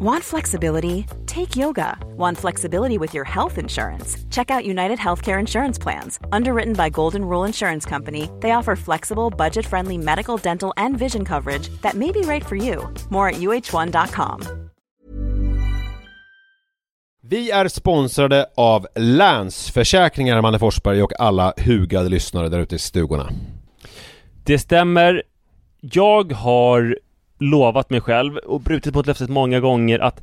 Want flexibility? Take yoga. Want flexibility with your health insurance? Check out United Healthcare Insurance Plans. Underwritten by Golden Rule Insurance Company, they offer flexible, budget friendly medical, dental, and vision coverage that may be right for you. More at uh1.com. Vi är sponsrade av Länsförsäkringar, Manne Forsberg och alla hugade lyssnare där ute i stugorna. Det stämmer. Jag har lovat mig själv och brutit mot löftet många gånger att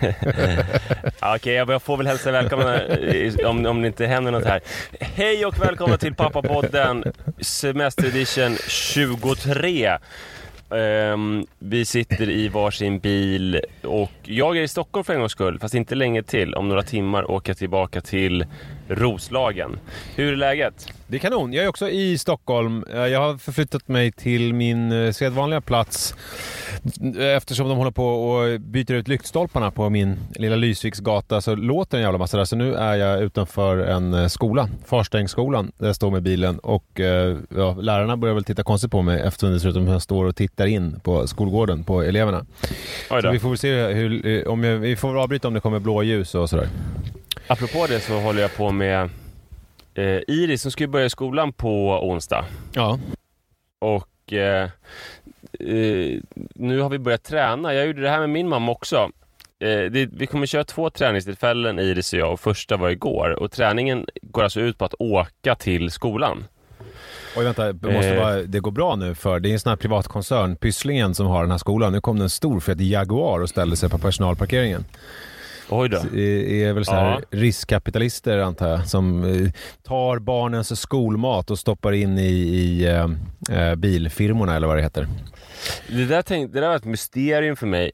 Okej, Okej, jag får väl hälsa välkomna om, om det inte händer något här. Hej och välkomna till Pappapodden Semesteredition 23. Um, ehm, vi sitter i varsin bil och jag är i Stockholm för en gångs skull, fast inte länge till. Om några timmar åker jag tillbaka till Roslagen. Hur är läget? Det är kanon. Jag är också i Stockholm. Eh, Jag har förflyttat mig till min eh, sedvanliga plats eftersom de håller på och byter ut lyktstolparna på min lilla Lysviksgata så låter en jävla massa där. Så nu är jag utanför en eh, skola, Farstängsskolan, där jag står med bilen och eh, ja, lärarna börjar väl titta konstigt på mig eftersom det ser ut som att jag står och tittar in på skolgården på eleverna. Så vi får väl se hur, eh, om jag, vi får avbryta om det kommer blåljus och sådär. Apropå det så håller jag på med eh, Iris som ska ju börja i skolan på onsdag. Ja. Och eh, eh, nu har vi börjat träna. Jag gjorde det här med min mamma också. Eh, det, vi kommer köra två träningstillfällen, Iris och jag, och första var igår. Och träningen går alltså ut på att åka till skolan. Oj vänta, måste Eh. bara, det går bra nu för det är en sån här privatkoncern, Pysslingen, som har den här skolan. Nu kom det en stor fet Jaguar och ställde sig på personalparkeringen. Oj då. Det är väl så här Ja. riskkapitalister antar jag, som eh, tar barnens skolmat och stoppar in i, i eh, eh, bilfirmorna eller vad det heter. Det där, tänk, det där var ett mysterium för mig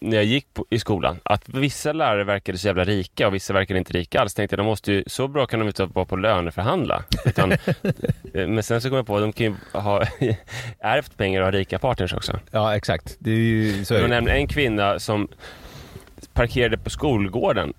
när jag gick på, i skolan. Att vissa lärare verkade så jävla rika och vissa verkade inte rika alls. Tänkte jag, de måste ju, så bra kan de inte vara på löneförhandla. Utan, eh, men sen så kom jag på att de kan ju ha ärvt pengar och ha rika partners också. Ja exakt, det är ju så är det. en kvinna som parkerade på skolgården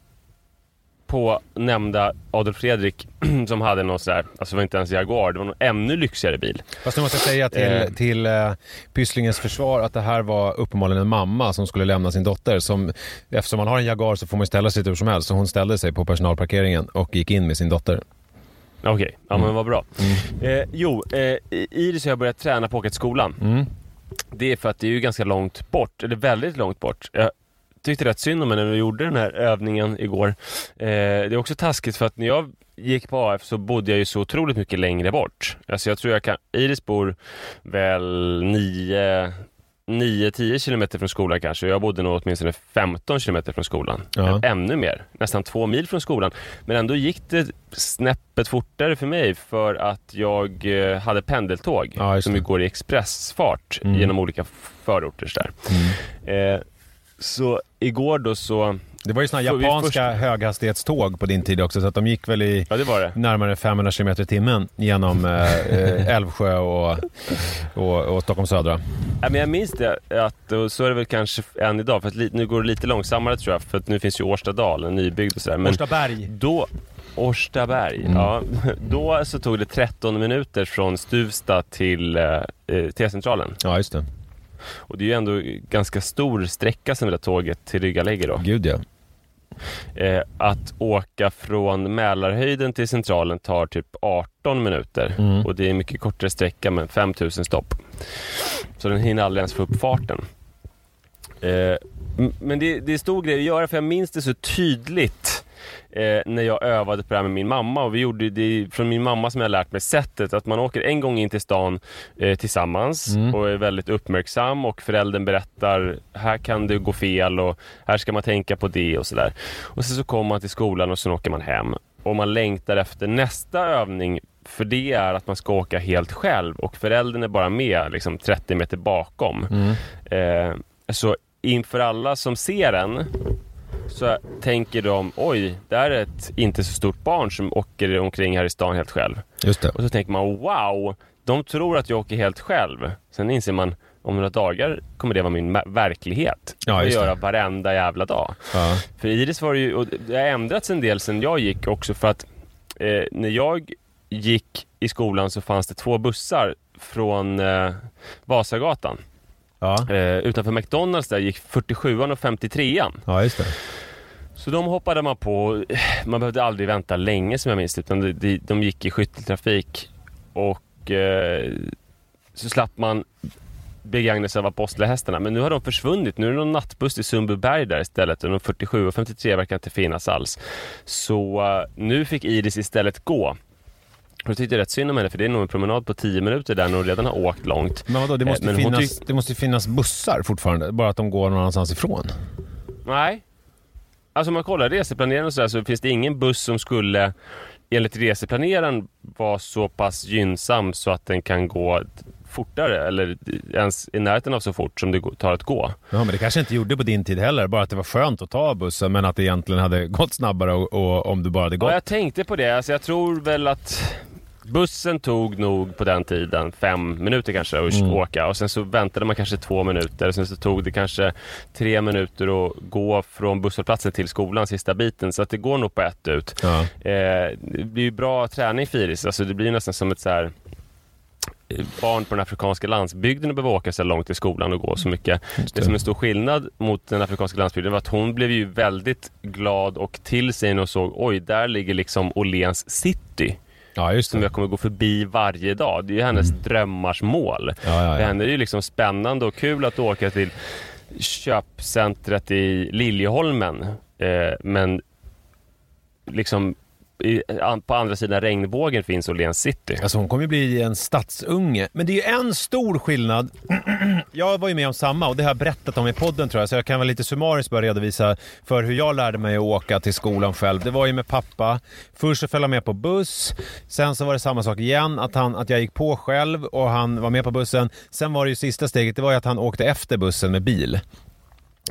på nämnda Adolf Fredrik som hade någon sådär, alltså det var inte ens Jaguar, det var någon ännu lyxigare bil. Fast nu måste jag säga till, Eh. till eh, Pysslingens försvar att det här var uppenbarligen en mamma som skulle lämna sin dotter. Som, eftersom man har en Jaguar så får man ställa sig hur som helst. Så hon ställde sig på personalparkeringen och gick in med sin dotter. Okej, ja Mm. men vad bra. Eh, jo, eh, Iris och jag börjat träna på att åka till skolan. Mm. Det är för att det är ju ganska långt bort, eller väldigt långt bort. Jag tyckte rätt synd om henne när vi gjorde den här övningen igår. Eh, det är också taskigt för att när jag gick på AF så bodde jag ju så otroligt mycket längre bort. Alltså jag tror jag kan, Iris bor väl 9 9-10 kilometer från skolan kanske. Jag bodde nog åtminstone 15 kilometer från skolan. Ja. Ännu mer, nästan två mil från skolan. Men ändå gick det snäppet fortare för mig för att jag eh, hade pendeltåg Ja, som går i expressfart Mm. genom olika förorter. Där. Mm. Eh, så igår då så Det var ju För vi japanska höghastighetståg på din tid också, så att de gick väl i Ja, det det. närmare 500 km i timmen genom eh, eh, Älvsjö och, och, och Stockholm södra. Ja, men jag minns det, att, så är det väl kanske än idag, för att li, nu går det lite långsammare tror jag, för att nu finns ju Årstadal, en nybyggd och sådär. Årstaberg. då, Årstaberg, Mm. ja. Då så tog det 13 minuter från Stuvsta till eh, eh, T-centralen. Ja, just det. Och det är ju ändå ganska stor sträcka som det där tåget tillryggalägger då. Gud ja. Eh, att åka från Mälarhöjden till Centralen tar typ 18 minuter. Mm. Och det är en mycket kortare sträcka men 5000 stopp. Så den hinner aldrig ens få upp farten. Eh, men det, det är stor grej att göra för jag minns det så tydligt eh, när jag övade på det här med min mamma. Och vi gjorde det från min mamma som jag lärt mig sättet att man åker en gång in till stan eh, tillsammans Mm. och är väldigt uppmärksam och föräldern berättar här kan det gå fel och här ska man tänka på det och sådär. Och sen så kommer man till skolan och sen åker man hem. Och man längtar efter nästa övning för det är att man ska åka helt själv och föräldern är bara med liksom 30 meter bakom. Mm. Eh, så inför alla som ser en så tänker de oj, där är ett inte så stort barn som åker omkring här i stan helt själv. Just det. Och så tänker man wow, de tror att jag åker helt själv. Sen inser man om några dagar kommer det vara min verklighet. Ja, just det. göra varenda jävla dag. Ja. För Iris var det ju, och det har ändrats en del sen jag gick också för att eh, när jag gick i skolan så fanns det två bussar från eh, Vasagatan. Ja. Eh, utanför McDonalds där gick 47an och 53an. ja, just det. Så de hoppade man på. Man behövde aldrig vänta länge som jag minns utan de, de, de gick i skytteltrafik och eh, så slapp man begagna sig av apostlahästarna. Men nu har de försvunnit. Nu är det någon nattbuss till Sundbyberg där istället och de 47 och 53 verkar inte finnas alls. Så eh, nu fick Iris istället gå. Jag tyckte rätt synd om henne för det är nog en promenad på 10 minuter där när hon redan har åkt långt. Men vadå, det Eh, måste, men finnas, det måste finnas bussar fortfarande, bara att de går någon annanstans ifrån. Nej. Alltså om man kollar reseplaneraren och sådär så finns det ingen buss som skulle enligt reseplaneraren vara så pass gynnsam så att den kan gå fortare eller ens i närheten av så fort som det tar att gå. Ja, men det kanske inte gjorde på din tid heller, bara att det var skönt att ta bussen, men att det egentligen hade gått snabbare och, och om du bara hade gått. Ja, jag tänkte på det. Alltså jag tror väl att bussen tog nog på den tiden fem minuter kanske att Mm. åka och sen så väntade man kanske två minuter. Sen så tog det kanske tre minuter att gå från busshållplatsen till skolan sista biten så att det går nog på ett ut. Ja. Eh, det blir ju bra träning för Iris. Alltså det blir nästan som ett så här eh, barn på den afrikanska landsbygden och behöva åka så långt till skolan och gå så mycket. Just Det som är en stor skillnad mot den afrikanska landsbygden var att hon blev ju väldigt glad och till sig hon såg oj, där ligger liksom Åhléns city ja, just som det. jag kommer gå förbi varje dag. Det är ju hennes drömmars mål. Ja, ja, För ja. henne är ju liksom spännande och kul att åka till köpcentret i Liljeholmen. Eh, men liksom i, an, på andra sidan regnbågen finns Åhléns city. Alltså hon kommer ju bli en stadsunge. Men det är ju en stor skillnad. jag var ju med om samma och det har jag berättat om i podden tror jag. Så jag kan väl lite summariskt bara redovisa för hur jag lärde mig att åka till skolan själv. Det var ju med pappa. Först så följde han med på buss. Sen så var det samma sak igen. Att, han, att jag gick på själv och han var med på bussen. Sen var det ju sista steget. Det var ju att han åkte efter bussen med bil.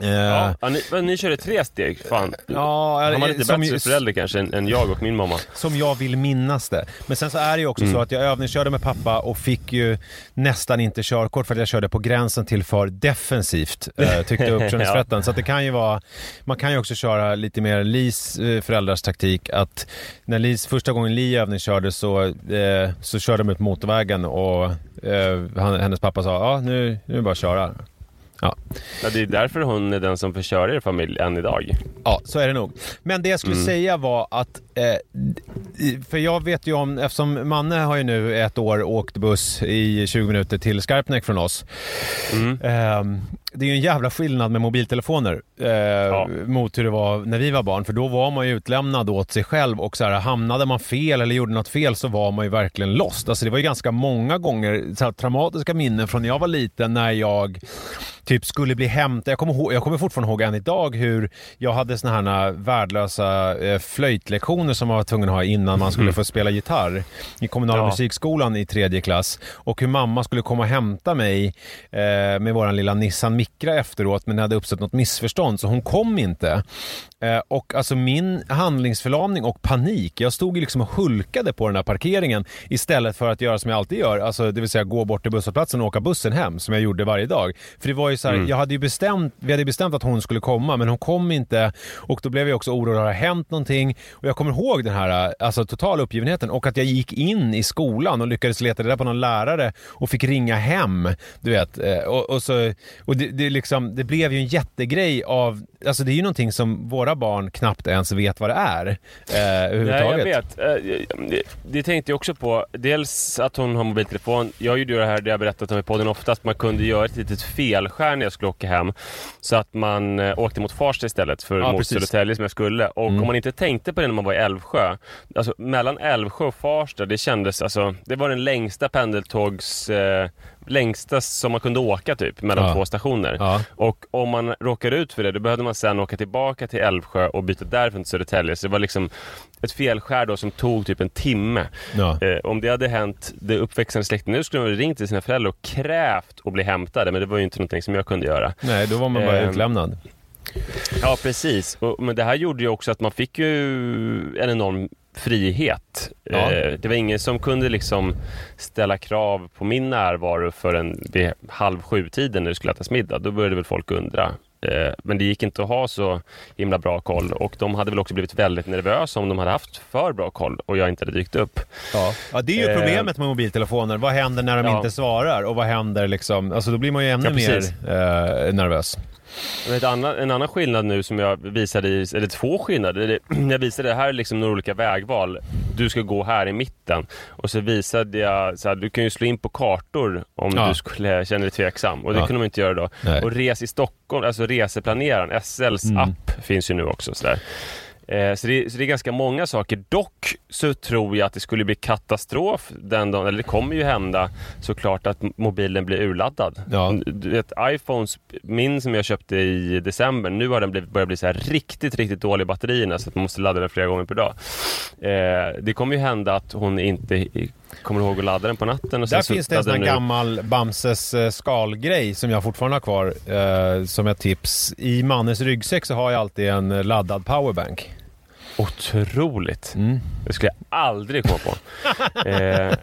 Eh, Ja, ja, ni, men ni körde tre steg. Fan. Ja, Han var lite bättre förälder kanske än, än jag och min mamma. Som jag vill minnas det. Men sen så är det ju också Mm. så att jag övningskörde med pappa och fick ju nästan inte körkort för att jag körde på gränsen till för defensivt, eh, tyckte uppkörningsrätten. Så att det kan ju vara, man kan ju också köra lite mer Lis eh, föräldrars taktik att när Lis, första gången Li övningskörde så, eh, så körde de ut motorvägen och eh, hennes pappa sa ja nu, nu är det bara att köra. Ja. Ja, det är därför hon är den som får köra er familj än idag. Ja, så är det nog. Men det jag skulle Mm. säga var att, eh, för jag vet ju om, eftersom Manne har ju nu ett år åkt buss i 20 minuter till Skarpnäck från oss. Mm. Ehm, det är ju en jävla skillnad med mobiltelefoner eh, mot hur det var när vi var barn. För då var man ju utlämnad åt sig själv och så här, hamnade man fel eller gjorde något fel så var man ju verkligen lost. Alltså det var ju ganska många gånger så här, traumatiska minnen från när jag var liten när jag typ skulle bli hämtad. Jag kommer, jag kommer fortfarande ihåg än idag hur jag hade såna här värdelösa eh, flöjtlektioner som man var tvungen att ha innan man skulle få spela gitarr i kommunala Ja. musikskolan i tredje klass. Och hur mamma skulle komma och hämta mig eh, med våran lilla Nissan Micra efteråt men det hade uppstått något missförstånd så hon kom inte. Eh, och alltså min handlingsförlamning och panik, jag stod ju liksom och hulkade på den här parkeringen istället för att göra som jag alltid gör, alltså det vill säga gå bort till busshållplatsen och åka bussen hem som jag gjorde varje dag. För det var ju så här, Mm. jag hade ju bestämt, vi hade bestämt att hon skulle komma men hon kom inte och då blev jag också orolig, har det hänt någonting? Och jag kommer ihåg den här alltså, totala uppgivenheten och att jag gick in i skolan och lyckades leta reda på någon lärare och fick ringa hem. Du vet, eh, och, och, så, och det, det, liksom, det blev ju en jättegrej av, alltså det är ju någonting som våra barn knappt ens vet vad det är eh, Nej, överhuvudtaget. jag vet. Eh, Det, det tänkte jag också på. Dels att hon har mobiltelefon. Jag gjorde ju det här, det jag berättat om i podden att man kunde göra ett litet felskär när jag skulle åka hem. Så att man eh, åkte mot Farsta istället för Ja, mot. Södertälje som jag skulle. Och Mm. om man inte tänkte på det när man var i Älvsjö. Alltså mellan Älvsjö och Farsta, det kändes alltså, det var den längsta pendeltågs... Eh, längsta som man kunde åka typ, mellan Ja. två stationer. Ja. Och om man råkar ut för det, då behövde man sen åka tillbaka till Älvsjö och byta därifrån till Södertälje. Så det var liksom ett felskär då som tog typ en timme. Ja. Eh, om det hade hänt det uppväxande släkten nu skulle de ha ringt till sina föräldrar och krävt att bli hämtade. Men det var ju inte någonting som jag kunde göra. Nej, då var man bara Ehm, utlämnad. Ja, precis. Och, men det här gjorde ju också att man fick ju en enorm frihet. Ja. Eh, det var ingen som kunde liksom ställa krav på min närvaro förrän vid halv sju-tiden när det skulle ätas middag. Då började väl folk undra. Eh, Men det gick inte att ha så himla bra koll och de hade väl också blivit väldigt nervösa om de hade haft för bra koll och jag inte hade dykt upp. Ja. ja, det är ju Eh, problemet med mobiltelefoner. Vad händer när de Ja. inte svarar? Och vad händer liksom? Alltså då blir man ju ännu mer nervös. Annan, en annan skillnad nu som jag visade, i, eller två skillnader. Jag visade det här är liksom några olika vägval. Du ska gå här i mitten. Och så visade jag, så här, du kan ju slå in på kartor om Ja. du skulle känna dig tveksam. Och det Ja. kunde man inte göra då. Nej. Och Res i Stockholm, alltså reseplaneraren, SLs Mm. app finns ju nu också. Så, där. Eh, så, det, så det är ganska många saker. Dock så tror jag att det skulle bli katastrof den dagen, eller det kommer ju hända såklart att mobilen blir urladdad. Ja. Du vet, iPhones, min som jag köpte i december, nu har den blivit, börjat bli så här riktigt, riktigt dålig i batterierna så att man måste ladda den flera gånger per dag. Eh, det kommer ju hända att hon inte kommer ihåg att ladda den på natten. Och sen Där finns det en sån gammal Bamses eh, skalgrej som jag fortfarande har kvar eh, som ett tips. I Mannes ryggsäck så har jag alltid en eh, laddad powerbank. Otroligt! Mm. Det skulle jag aldrig komma på. eh,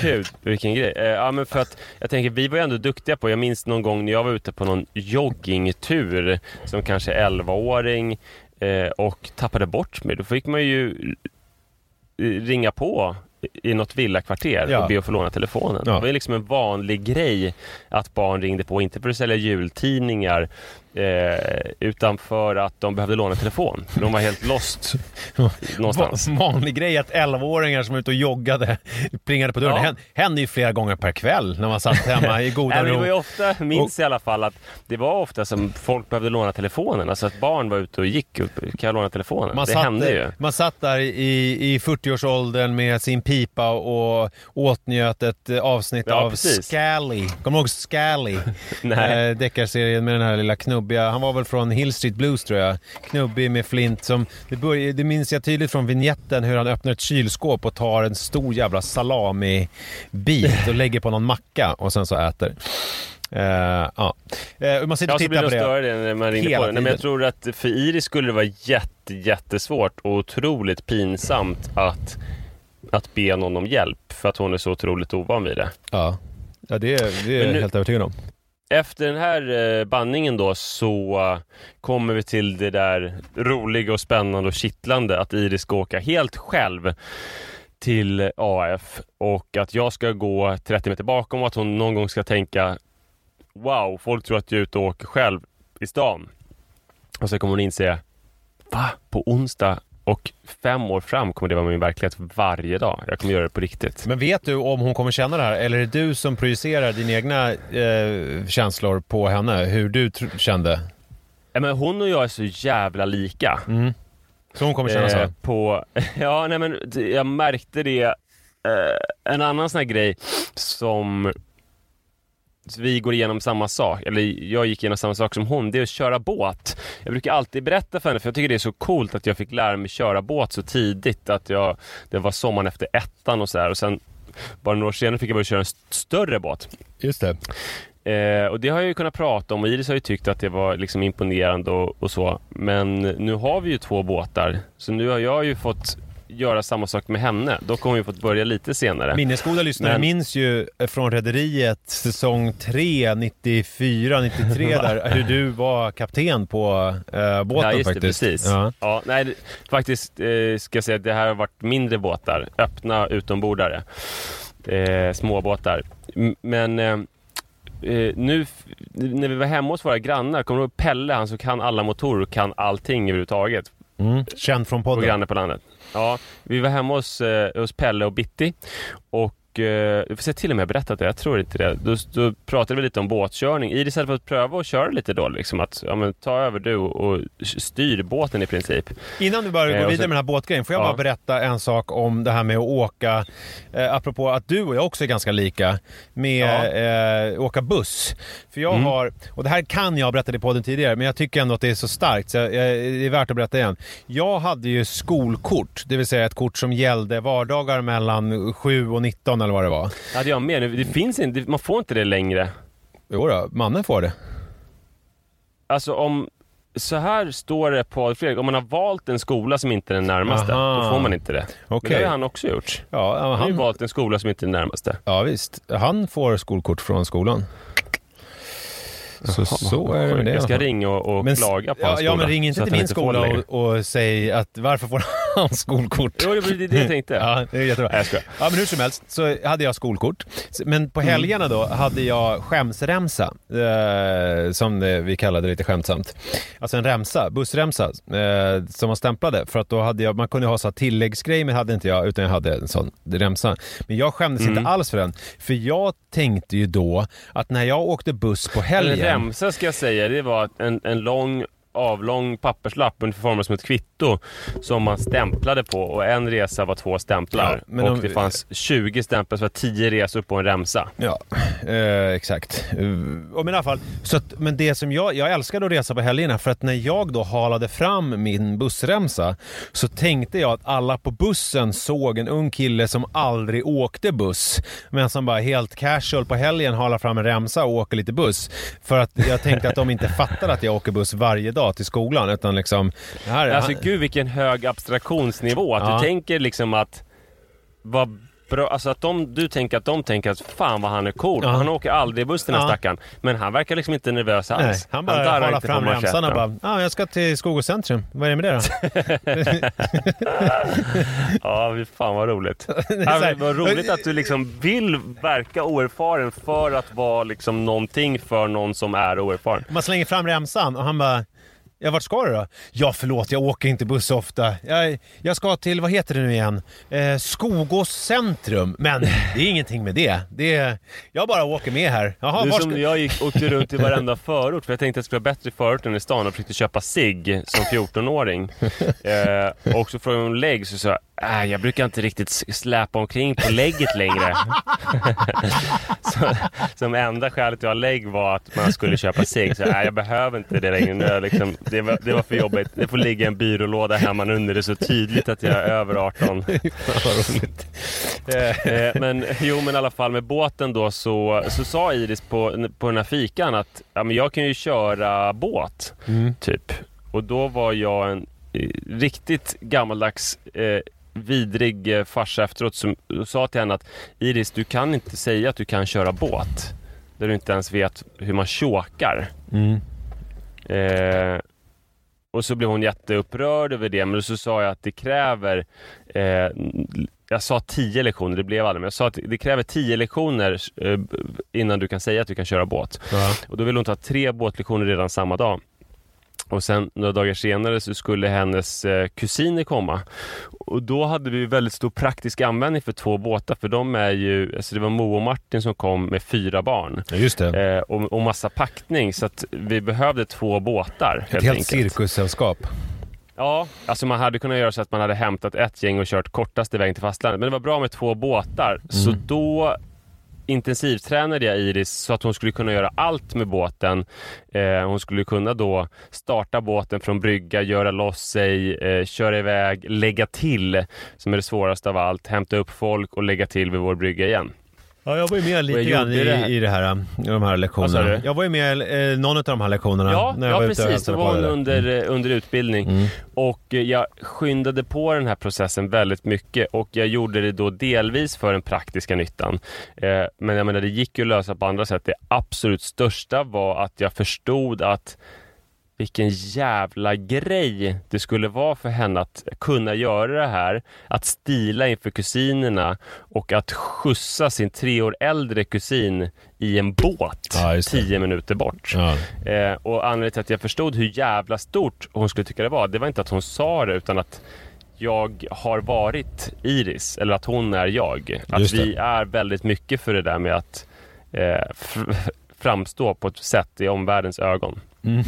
Gud, vilken grej. Eh, ja, men för att jag tänker, vi var ju ändå duktiga på, jag minns någon gång när jag var ute på någon joggingtur som kanske 11-åring eh, och tappade bort mig. Då fick man ju eh, ringa på i något villakvarter Ja. och be att få låna telefonen. Ja. Det var liksom en vanlig grej att barn ringde på, inte för att sälja jultidningar eh, utan för att de behövde låna telefon. För de var helt lost någonstans. Va- Vanlig grej att 11-åringar som är ute och joggade plingade på dörren. Ja. Det händer ju flera gånger per kväll när man satt hemma i goda ro. ofta, minns i alla fall att det var ofta som folk behövde låna telefonen. Alltså att barn var ute och gick och kan jag låna telefonen? Man det satt, hände ju. man satt där i, i 40-årsåldern med sin pipa och åtnjöt ett eh, avsnitt Ja, av precis. Scally. Kommer du ihåg Scally? Eh, deckarserien med den här lilla knubbiga, han var väl från Hill Street Blues tror jag. Knubbig med flint som, det, börjar, det minns jag tydligt från vignetten hur han öppnar ett kylskåp och tar en stor jävla salami-bit och lägger på någon macka och sen så äter. Eh, ja. Eh, man sitter Ja, och så blir tittar det på det. större när man ringde Hela på det. Nej, men jag tror att för Iris skulle det vara jätte, jättesvårt och otroligt pinsamt att, att be någon om hjälp för att hon är så otroligt ovan vid det. Ja, ja det, är- det är jag nu- helt övertygad om. Efter den här eh, banningen bandningen då så eh, kommer vi till det där roliga och spännande och kittlande att Iris ska åka helt själv till AF och att jag ska gå 30 meter bakom och att hon någon gång ska tänka Wow, folk tror att jag är ute och åker själv i stan. Och så kommer hon inse Va? På onsdag och fem år fram kommer det vara min verklighet varje dag. Jag kommer göra det på riktigt. Men vet du om hon kommer känna det här eller är det du som projicerar dina egna eh, känslor på henne? Hur du kände? Ja, men hon och jag är så jävla lika. Mm. Så hon kommer känna Eh, så? på, ja, nej men jag märkte det. Eh, en annan sån här grej som vi går igenom samma sak, eller jag gick igenom samma sak som hon, det är att köra båt. Jag brukar alltid berätta för henne, för jag tycker det är så coolt att jag fick lära mig köra båt så tidigt, att jag, det var sommaren efter ettan och så här, och sen bara några år senare fick jag börja köra en st- större båt. Just det. Eh, och det har jag ju kunnat prata om och Iris har ju tyckt att det var liksom imponerande och, och så. Men nu har vi ju två båtar. Så nu har jag ju fått göra samma sak med henne. Dock har hon ju fått börja lite senare. Minnesgoda lyssnare Men- minns ju från Rederiet säsong 3, 94, 93 där, hur du var kapten på eh, båten ja, just det, faktiskt. precis. Ja. Ja. nej, faktiskt eh, ska jag säga att det här har varit mindre båtar. Öppna utombordare. Eh, småbåtar. Men eh, eh, nu när vi var hemma hos våra grannar, kommer du ihåg Pelle, han som kan alla motorer och kan allting överhuvudtaget? Mm. Känd från på podden. grannar på landet. Ja, vi var hemma hos, eh, hos Pelle och Bitti och eh, jag får till och med berättat det, jag tror inte det. Då, då pratade vi lite om båtkörning. Iris hade fått pröva att köra lite då, liksom att ja, men, ta över du och styr båten i princip. Innan du börjar Eh, gå och vidare med den här båtgrejen, får jag Ja. bara berätta en sak om det här med att åka, eh, apropå att du och jag också är ganska lika, med eh, åka buss. För jag Mm. har, och det här kan jag ha berättat i podden tidigare, men jag tycker ändå att det är så starkt så jag, jag, det är värt att berätta igen. Jag hade ju skolkort, det vill säga ett kort som gällde vardagar mellan 7 och 19 eller vad det var. Det hade jag med. Det finns inte, man får inte det längre. Jo då, mannen får det. Alltså om, så här står det på Fredrik, om man har valt en skola som inte är den närmaste, Aha. då får man inte det. Men Okej. det har han också gjort. Ja, ja, Han har han, valt en skola som inte är den närmaste. ja visst, han får skolkort från skolan. Så, så är det Jag ska ringa och, och Men- klaga på ja, hans skola. ja, men ring inte till han min skola och, och säg att varför får han skolkort? Jo, det var det jag tänkte. Ja, det är jättebra. Nej, jag skojar. Ja, men hur som helst så hade jag skolkort. Men Mm. på helgerna då hade jag skämsremsa, eh, som det, vi kallade det lite skämtsamt. Alltså en remsa, bussremsa, eh, som man stämplade. För att då hade jag, man kunde ha så här tilläggsgrej, men hade inte jag, utan jag hade en sån remsa. Men jag skämdes Mm. inte alls för den. För jag tänkte ju då att när jag åkte buss på En helgen... remsa ska jag säga, det var en, en lång avlång papperslapp ungefär formad som ett kvitto som man stämplade på och en resa var två stämplar. Ja, och om- det fanns 20 stämplar så var 10 resor på en remsa. Ja, eh, exakt. Uh, och men i alla fall, så att, men det som jag, jag älskade att resa på helgerna för att när jag då halade fram min bussremsa så tänkte jag att alla på bussen såg en ung kille som aldrig åkte buss men som bara helt casual på helgen halar fram en remsa och åker lite buss. För att jag tänkte att de inte fattar att jag åker buss varje dag till skolan utan liksom... Här, är- Alltså gud vilken hög abstraktionsnivå. Att Ja. du tänker liksom att vad bra, alltså att de, du tänker att de tänker att fan vad han är cool. Ja. Han åker aldrig buss den här Ja. stackaren. Men han verkar liksom inte nervös alls. Nej, han bara inte på fram remsan och bara ah, “Jag ska till Skogås centrum, vad är det med det då?” Ja, fan vad roligt. Ja, vad roligt att du liksom vill verka oerfaren för att vara liksom någonting för någon som är oerfaren. Man slänger fram remsan och han bara Ja, vart ska du då? Ja, förlåt, jag åker inte buss ofta. Jag, jag ska till, vad heter det nu igen? Eh, Skogås centrum. Men det är ingenting med det. det är, jag bara åker med här. Jaha, är var som ska... jag gick, åkte runt i varenda förort för jag tänkte att det skulle vara bättre i förorten i stan och försökte köpa sig som 14-åring. Eh, och så frågade hon lägg så sa jag, äh, jag brukar inte riktigt släpa omkring på lägget längre. så, som enda skälet till att ha lägg var att man skulle köpa sig. Så äh, jag behöver inte det längre. Nu jag liksom, det, var, det var för jobbigt. Det får ligga en byrålåda hemma under. Det är så tydligt att jag är över 18. Vad roligt. Eh, men jo, men i alla fall med båten då så, så sa Iris på, på den här fikan att ja, men jag kan ju köra båt, Mm. typ. Och då var jag en eh, riktigt gammaldags eh, vidrig eh, farsa efteråt som sa till henne att Iris, du kan inte säga att du kan köra båt där du inte ens vet hur man chokar. Mm. Eh, och så blev hon jätteupprörd över det, men så sa jag att det kräver eh, jag sa tio lektioner, det blev aldrig, men jag sa att det kräver tio lektioner eh, innan du kan säga att du kan köra båt. Ja. Och då ville hon ta tre båtlektioner redan samma dag. Och sen några dagar senare så skulle hennes eh, kusiner komma. Och då hade vi väldigt stor praktisk användning för två båtar, för de är ju, alltså det var Mo och Martin som kom med fyra barn. Ja, just det. Eh, och, och massa packning så att vi behövde två båtar Ett helt helt enkelt. cirkussällskap. Ja, alltså man hade kunnat göra så att man hade hämtat ett gäng och kört kortaste vägen till fastlandet. Men det var bra med två båtar. Så Mm. då intensivtränade jag Iris så att hon skulle kunna göra allt med båten. Eh, hon skulle kunna då starta båten från brygga, göra loss sig, eh, köra iväg, lägga till, som är det svåraste av allt, hämta upp folk och lägga till vid vår brygga igen. Ja, jag var ju med lite grann i, det här. i, det här, i de här lektionerna. Jag var ju med eh, någon av de här lektionerna. Ja, när jag ja var precis. På var hon under, eh, under utbildning. Mm. Och eh, jag skyndade på den här processen väldigt mycket och jag gjorde det då delvis för den praktiska nyttan. Eh, men jag menar, det gick ju att lösa på andra sätt. Det absolut största var att jag förstod att vilken jävla grej det skulle vara för henne att kunna göra det här, att stila inför kusinerna och att skjutsa sin tre år äldre kusin i en båt det. tio minuter bort. Ja. Eh, och anledningen till att jag förstod hur jävla stort hon skulle tycka det var, det var inte att hon sa det utan att jag har varit Iris, eller att hon är jag. Att vi är väldigt mycket för det där med att eh, framstå på ett sätt i omvärldens ögon. Mm.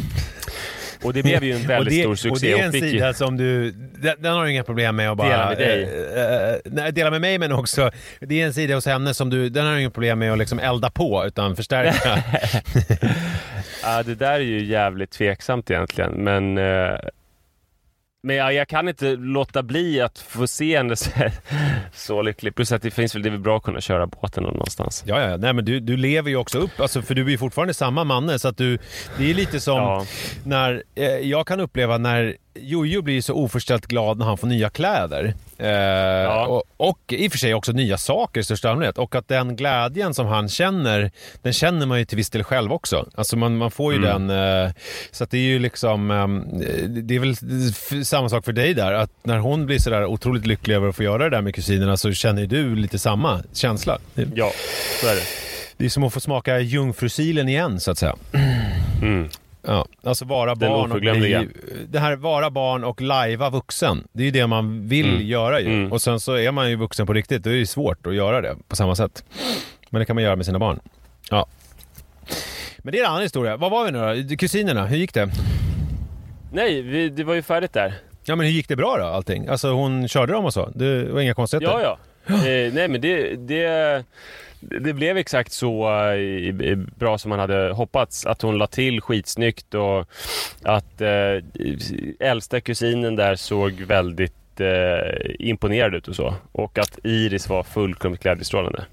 Och det blev ju en väldigt det, stor succé. Och det är en sida som du, den, den har du inga problem med att bara... Dela med dig. eh, eh, nej, dela med mig men också, det är en sida hos henne som du, den har du inga problem med att liksom elda på utan förstärka. Ja, det där är ju jävligt tveksamt egentligen, men eh, men ja, jag kan inte låta bli att få se henne så, så lycklig. Plus att det finns väl, det är väl bra att kunna köra båten någonstans. Ja, ja, nej men du, du lever ju också upp, alltså, för du är ju fortfarande samma manne så att du, det är lite som Ja. när, eh, jag kan uppleva när Jojo blir så oförställt glad när han får nya kläder. Eh, och, och i och för sig också nya saker i största allmänhet. Och att den glädjen som han känner, den känner man ju till viss del själv också. Alltså man, man får ju Mm. den, eh, så att det är ju liksom, eh, det är väl samma sak för dig där, att när hon blir sådär otroligt lycklig över att få göra det där med kusinerna så känner ju du lite samma känsla. Ja, så är det. det är som att få smaka jungfrusilen igen så att säga. Mm. Ja, alltså vara Den barn och bli, det här vara barn och lajva vuxen. Det är ju det man vill Mm. göra ju. Mm. Och sen så är man ju vuxen på riktigt, då är det ju svårt att göra det på samma sätt. Men det kan man göra med sina barn. Ja. Men det är en annan historia. Vad var vi nu då? Kusinerna, hur gick det? Nej, vi, det var ju färdigt där. Ja men hur gick det bra då allting? Alltså hon körde dem och så? Det var inga konstigheter? Ja, ja. Eh, nej, men det, det, det blev exakt så eh, bra som man hade hoppats. Att hon la till skitsnyggt och att eh, äldsta kusinen där såg väldigt eh, imponerad ut och så. Och att Iris var fullkomligt glädjestrålande.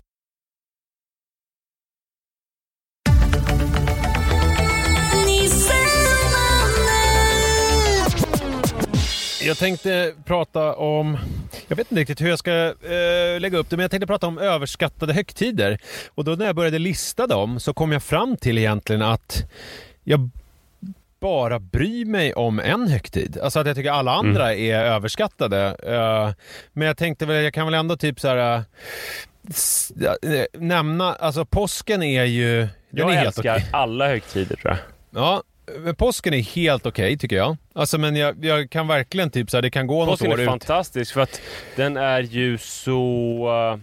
Jag tänkte prata om, jag vet inte riktigt hur jag ska eh, lägga upp det, men jag tänkte prata om överskattade högtider. Och då när jag började lista dem så kom jag fram till egentligen att jag bara bryr mig om en högtid. Alltså att jag tycker alla andra är överskattade. Eh, men jag tänkte väl, jag kan väl ändå typ så här s- eh, nämna, alltså påsken är ju... Jag är helt älskar alla högtider tror jag. Ja, påsken är helt okej tycker jag. Alltså men jag, jag kan verkligen typ så här, det kan gå något Påsken år är ut. fantastisk för att den är ju så uh,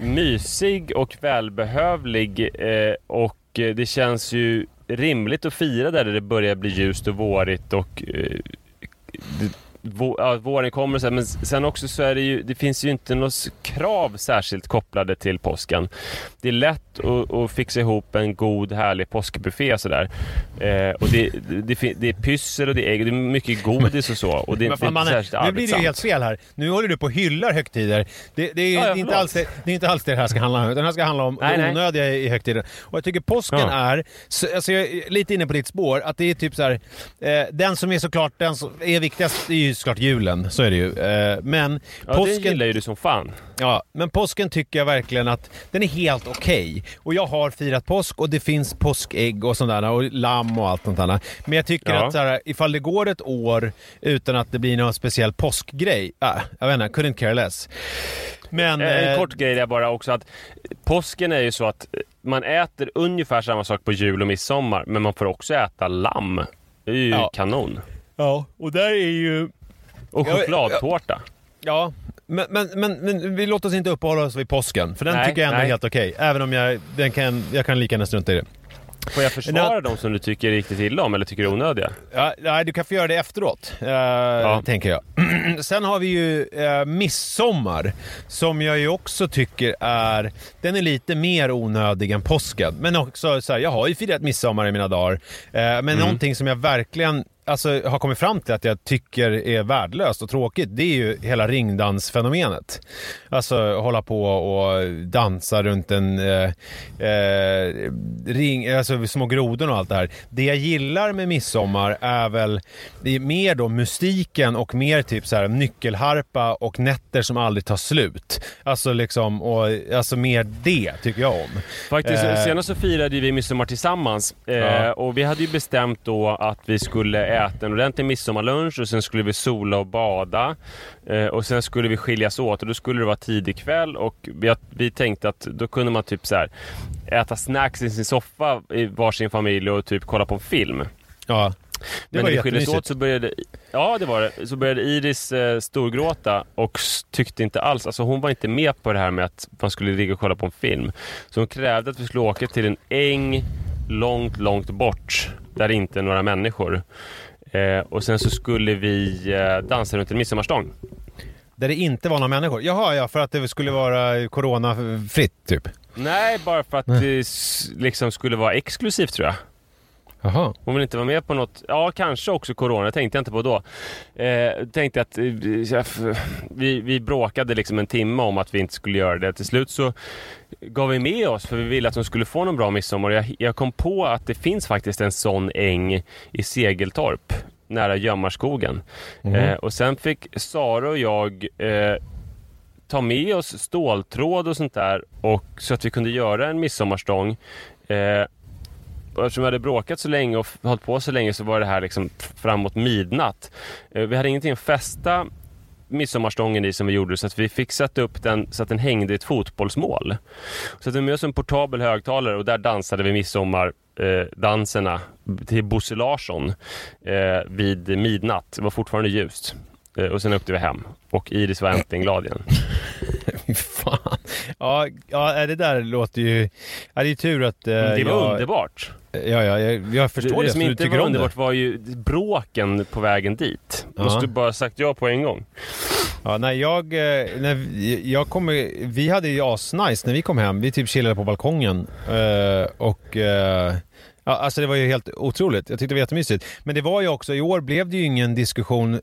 mysig och välbehövlig eh, och eh, det känns ju rimligt att fira där det börjar bli ljust och vårigt och eh, ja, våren kommer så här, men sen också så är det ju, det finns ju inte något krav särskilt kopplade till påsken. Det är lätt att, att fixa ihop en god härlig påskbuffé sådär. Eh, och det, det, det, det är pyssel och det är ägg, det är mycket godis och så. Och det, är inte Manne, särskilt nu blir det ju helt fel här. Nu håller du på och hyllar högtider. Det, det, är, Ja, ja, inte alls det, det är inte alls det det här ska handla om. utan Det här ska handla om Nej, nej. onödiga i, i högtider. Och jag tycker påsken Ja. är, så, alltså jag är lite inne på ditt spår, att det är typ så här, eh, den som är såklart, den som är viktigast är ju såklart julen. Så är det ju. Eh, men Ja, det påsken... gillar ju du som fan. Ja, men påsken tycker jag verkligen att den är helt okej. Och jag har firat påsk och det finns påskägg och sånt där och lamm och allt sånt där. Men jag tycker Ja. att så här, ifall det går ett år utan att det blir någon speciell påskgrej, ah, jag vet inte, couldn't care less. Men... Eh, En eh, kort grej där bara också att påsken är ju så att man äter ungefär samma sak på jul och midsommar men man får också äta lamm. Det är ju Ja. kanon. Ja, och där är ju... Och chokladtårta. Ja, men, men, men, men vi låter oss inte uppehålla oss vid påsken, för den Nej, tycker jag ändå är nej. helt okej. Även om jag, den kan, jag kan lika gärna strunta i det. Får jag försvara de som du tycker riktigt illa om eller tycker är onödiga? Ja, nej, du kan få göra det efteråt, eh, tänker jag. Sen har vi ju eh, midsommar, som jag ju också tycker är... Den är lite mer onödig än påsken. Men också så här, jag har ju firat midsommar i mina dagar. Eh, men någonting som jag verkligen alltså, har kommit fram till att jag tycker är värdelöst och tråkigt, det är ju hela ringdansfenomenet. Alltså hålla på och dansa runt en eh, eh, ring, alltså små grodor och allt det här. Det jag gillar med midsommar är väl det är mer då mystiken och mer typ så här nyckelharpa och nätter som aldrig tar slut. Alltså liksom, och, alltså mer det tycker jag om. Faktiskt, Eh. senast så firade vi midsommar tillsammans eh, Ja. och vi hade ju bestämt då att vi skulle äta en ordentlig midsommarlunch och sen skulle vi sola och bada eh, och sen skulle vi skiljas åt och då skulle det vara tidig kväll och vi, vi tänkte att då kunde man typ så här äta snacks i sin soffa i varsin familj och typ kolla på en film. Ja. Det Men när vi skildes åt så började, ja det var det, så började Iris eh, storgråta och tyckte inte alls, alltså hon var inte med på det här med att man skulle ligga och kolla på en film. Så hon krävde att vi skulle åka till en äng långt, långt bort där det inte är några människor. Eh, och sen så skulle vi eh, dansa runt en midsommarstång. Där det inte var några människor? Jaha, ja, för att det skulle vara coronafritt typ? Nej, bara för att det s- liksom skulle vara exklusivt tror jag. Jaha. Hon vill inte vara med på något, ja kanske också corona, tänkte jag inte på då. Eh, tänkte att eh, vi, vi bråkade liksom en timme om att vi inte skulle göra det. Till slut så gav vi med oss för vi ville att de skulle få någon bra midsommar. Jag, jag kom på att det finns faktiskt en sån äng i Segeltorp nära Gömmarskogen. Eh, och sen fick Sara och jag eh, ta med oss ståltråd och sånt där och så att vi kunde göra en midsommarstång. Eh, och eftersom vi hade bråkat så länge och hållit på så länge så var det här liksom framåt midnatt. Eh, vi hade ingenting att fästa midsommarstången i som vi gjorde så att vi fick sätta upp den så att den hängde i ett fotbollsmål. Så att vi med oss en portabel högtalare och där dansade vi midsommardanserna eh, danserna till Bosse Larsson eh, vid midnatt. Det var fortfarande ljust. Eh, och sen åkte vi hem och Iris var äntligen glad igen. Fan. Ja, ja, det där låter ju... Ja, det är tur att... eh, Det var jag, underbart. Ja, ja, jag, jag förstår det. det som så du inte tycker var om det. underbart var ju bråken på vägen dit. Ja. Måste bara sagt ja på en gång. Ja, nej, jag, eh, när jag kommer, vi hade ju asnice när vi kom hem. Vi typ chillade på balkongen. eh, och eh, ja, alltså det var ju helt otroligt. Jag tyckte det var jättemysigt. Men det var ju också, i år blev det ju ingen diskussion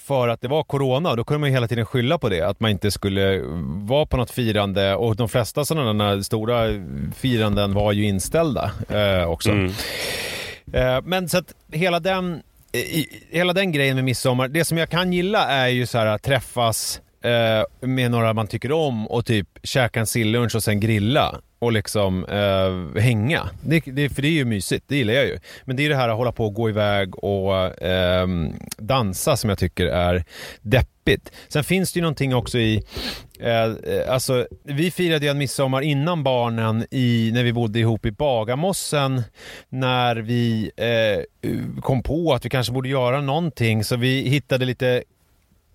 för att det var corona. Då kunde man ju hela tiden skylla på det. Att man inte skulle vara på något firande. Och de flesta sådana stora firanden var ju inställda eh, också. Mm. Eh, Men så att hela den, i- hela den grejen med midsommar, det som jag kan gilla är ju så här att träffas eh, med några man tycker om och typ käka en sillunch och sen grilla och liksom eh, hänga. Det, det, för det är ju mysigt, det gillar jag ju. Men det är det här att hålla på och gå iväg och eh, dansa som jag tycker är deppigt. Sen finns det ju någonting också i eh, eh, alltså, vi firade ju en midsommar innan barnen i, när vi bodde ihop i Bagarmossen när vi eh, kom på att vi kanske borde göra någonting så vi hittade lite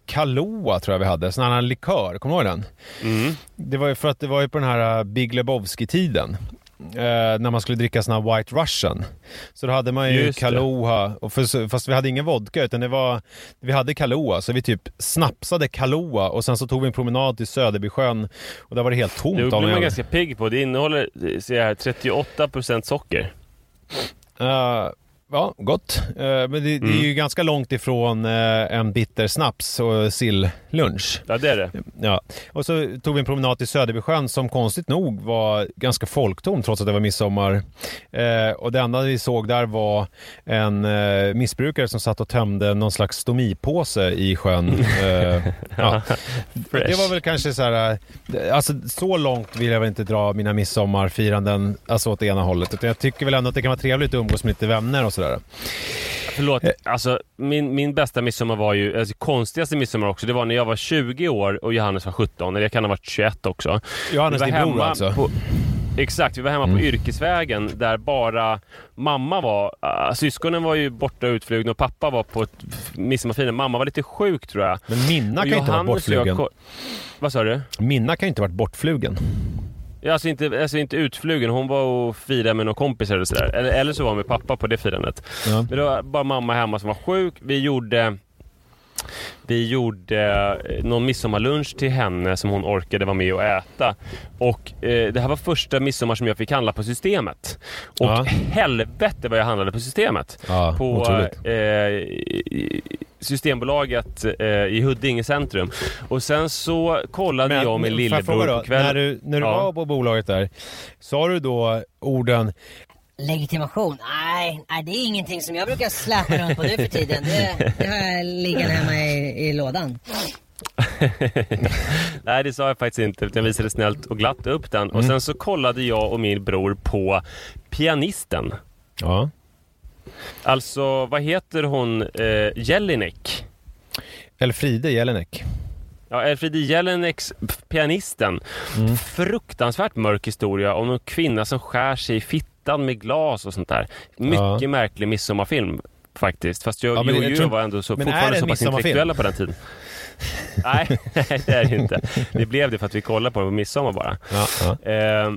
Kahlua tror jag vi hade, sån här likör, kommer du ihåg den? Mm. Det var ju för att det var ju på den här eh, Big Lebowski-tiden. Eh, när man skulle dricka sån här White Russian. Så då hade man ju Just. Kahlua, och för, fast vi hade ingen vodka utan det var, vi hade Kahlua. Så vi typ snapsade Kahlua och sen så tog vi en promenad till Söderbysjön och där var det helt tomt Det blir man ganska pigg på. Det innehåller eh, ser jag här, 38% socker. Eh, ja, gott. Eh, men det, det är Mm. ju ganska långt ifrån eh, en bitter snaps och sillunch. Ja, det är det. Ja. Och så tog vi en promenad till Söderbysjön som konstigt nog var ganska folktom trots att det var midsommar. Eh, och det enda vi såg där var en missbrukare som satt och tömde någon slags stomipåse i sjön. Ja. Det var väl kanske så här, alltså så långt vill jag väl inte dra mina midsommarfiranden, alltså åt ena hållet. Utan jag tycker väl ändå att det kan vara trevligt att umgås med lite vänner och sådär. Förlåt, alltså min, min bästa midsommar var ju, alltså konstigaste midsommar också, det var när jag var 20 år och Johannes var 17, eller jag kan ha varit 21 också. Johannes, din bror alltså. På, exakt, vi var hemma Mm. på Yrkesvägen där bara mamma var, uh, syskonen var ju borta utflugna och pappa var på midsommarfirande. Mamma var lite sjuk tror jag. Men Minna kan ju inte ha varit bortflugen. Vad sa du? Minna kan ju inte ha varit bortflugen. Ja, Alltså inte, alltså inte utflugen, hon var och firade med några kompisar eller sådär. Eller, eller så var hon med pappa på det firandet. Ja. Men det var bara mamma hemma som var sjuk. Vi gjorde vi gjorde eh, någon midsommarlunch till henne som hon orkade vara med och äta. Och eh, det här var första midsommar som jag fick handla på Systemet. Och Ja. helvete vad jag handlade på Systemet. Ja, på eh, Systembolaget eh, i Huddinge centrum. Och sen så kollade får jag fråga lillebror på kvällen. När du, när du Ja. var på bolaget där, sa du då orden Legitimation? Nej, nej, det är ingenting som jag brukar släpa runt på nu för tiden. Det, det har jag liggande hemma i, i lådan. Nej, det sa jag faktiskt inte. utan Jag visade snällt och glatt upp den. Mm. Och sen så kollade jag och min bror på pianisten. Ja. Alltså, vad heter hon? Eh, Jelinek. Elfride Jelinek. Ja, Elfriede Jelineks pianisten. Mm. Fruktansvärt mörk historia om en kvinna som skär sig i fittan med glas och sånt där. Mycket Ja. märklig midsommarfilm faktiskt. Fast jag, Ja, men jo, jag tror- var ändå så, men fortfarande så pass intellektuella på den tiden. nej, det är det inte. Det blev det för att vi kollade på den på midsommar bara. Ja, ja. Eh,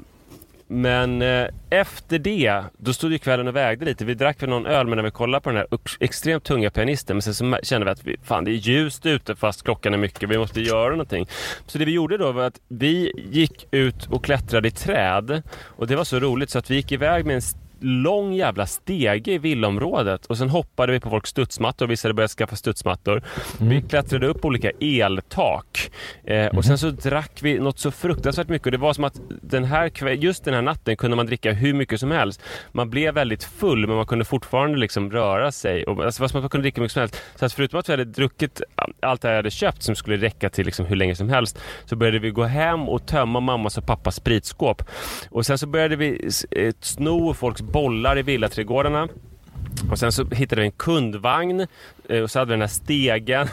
men eh, efter det, då stod ju kvällen och vägde lite. Vi drack väl någon öl men när vi kollade på den här extremt tunga pianisten. Men sen så kände vi att vi, fan det är ljust ute fast klockan är mycket. Vi måste göra någonting. Så det vi gjorde då var att vi gick ut och klättrade i träd. Och det var så roligt så att vi gick iväg med en lång jävla stege i villaområdet och sen hoppade vi på folks studsmattor vissa hade börjat skaffa studsmattor. Vi klättrade upp olika eltak eh, och sen så drack vi något så fruktansvärt mycket och det var som att den här just den här natten kunde man dricka hur mycket som helst. Man blev väldigt full men man kunde fortfarande liksom röra sig och alltså, det var som att man kunde dricka hur mycket som helst. Så att förutom att vi hade druckit allt det jag hade köpt som skulle räcka till liksom hur länge som helst så började vi gå hem och tömma mammas och pappas spritskåp. Och sen så började vi eh, sno folks bollar i villaträdgårdarna. Och sen så hittade vi en kundvagn eh, och så hade vi den här stegen.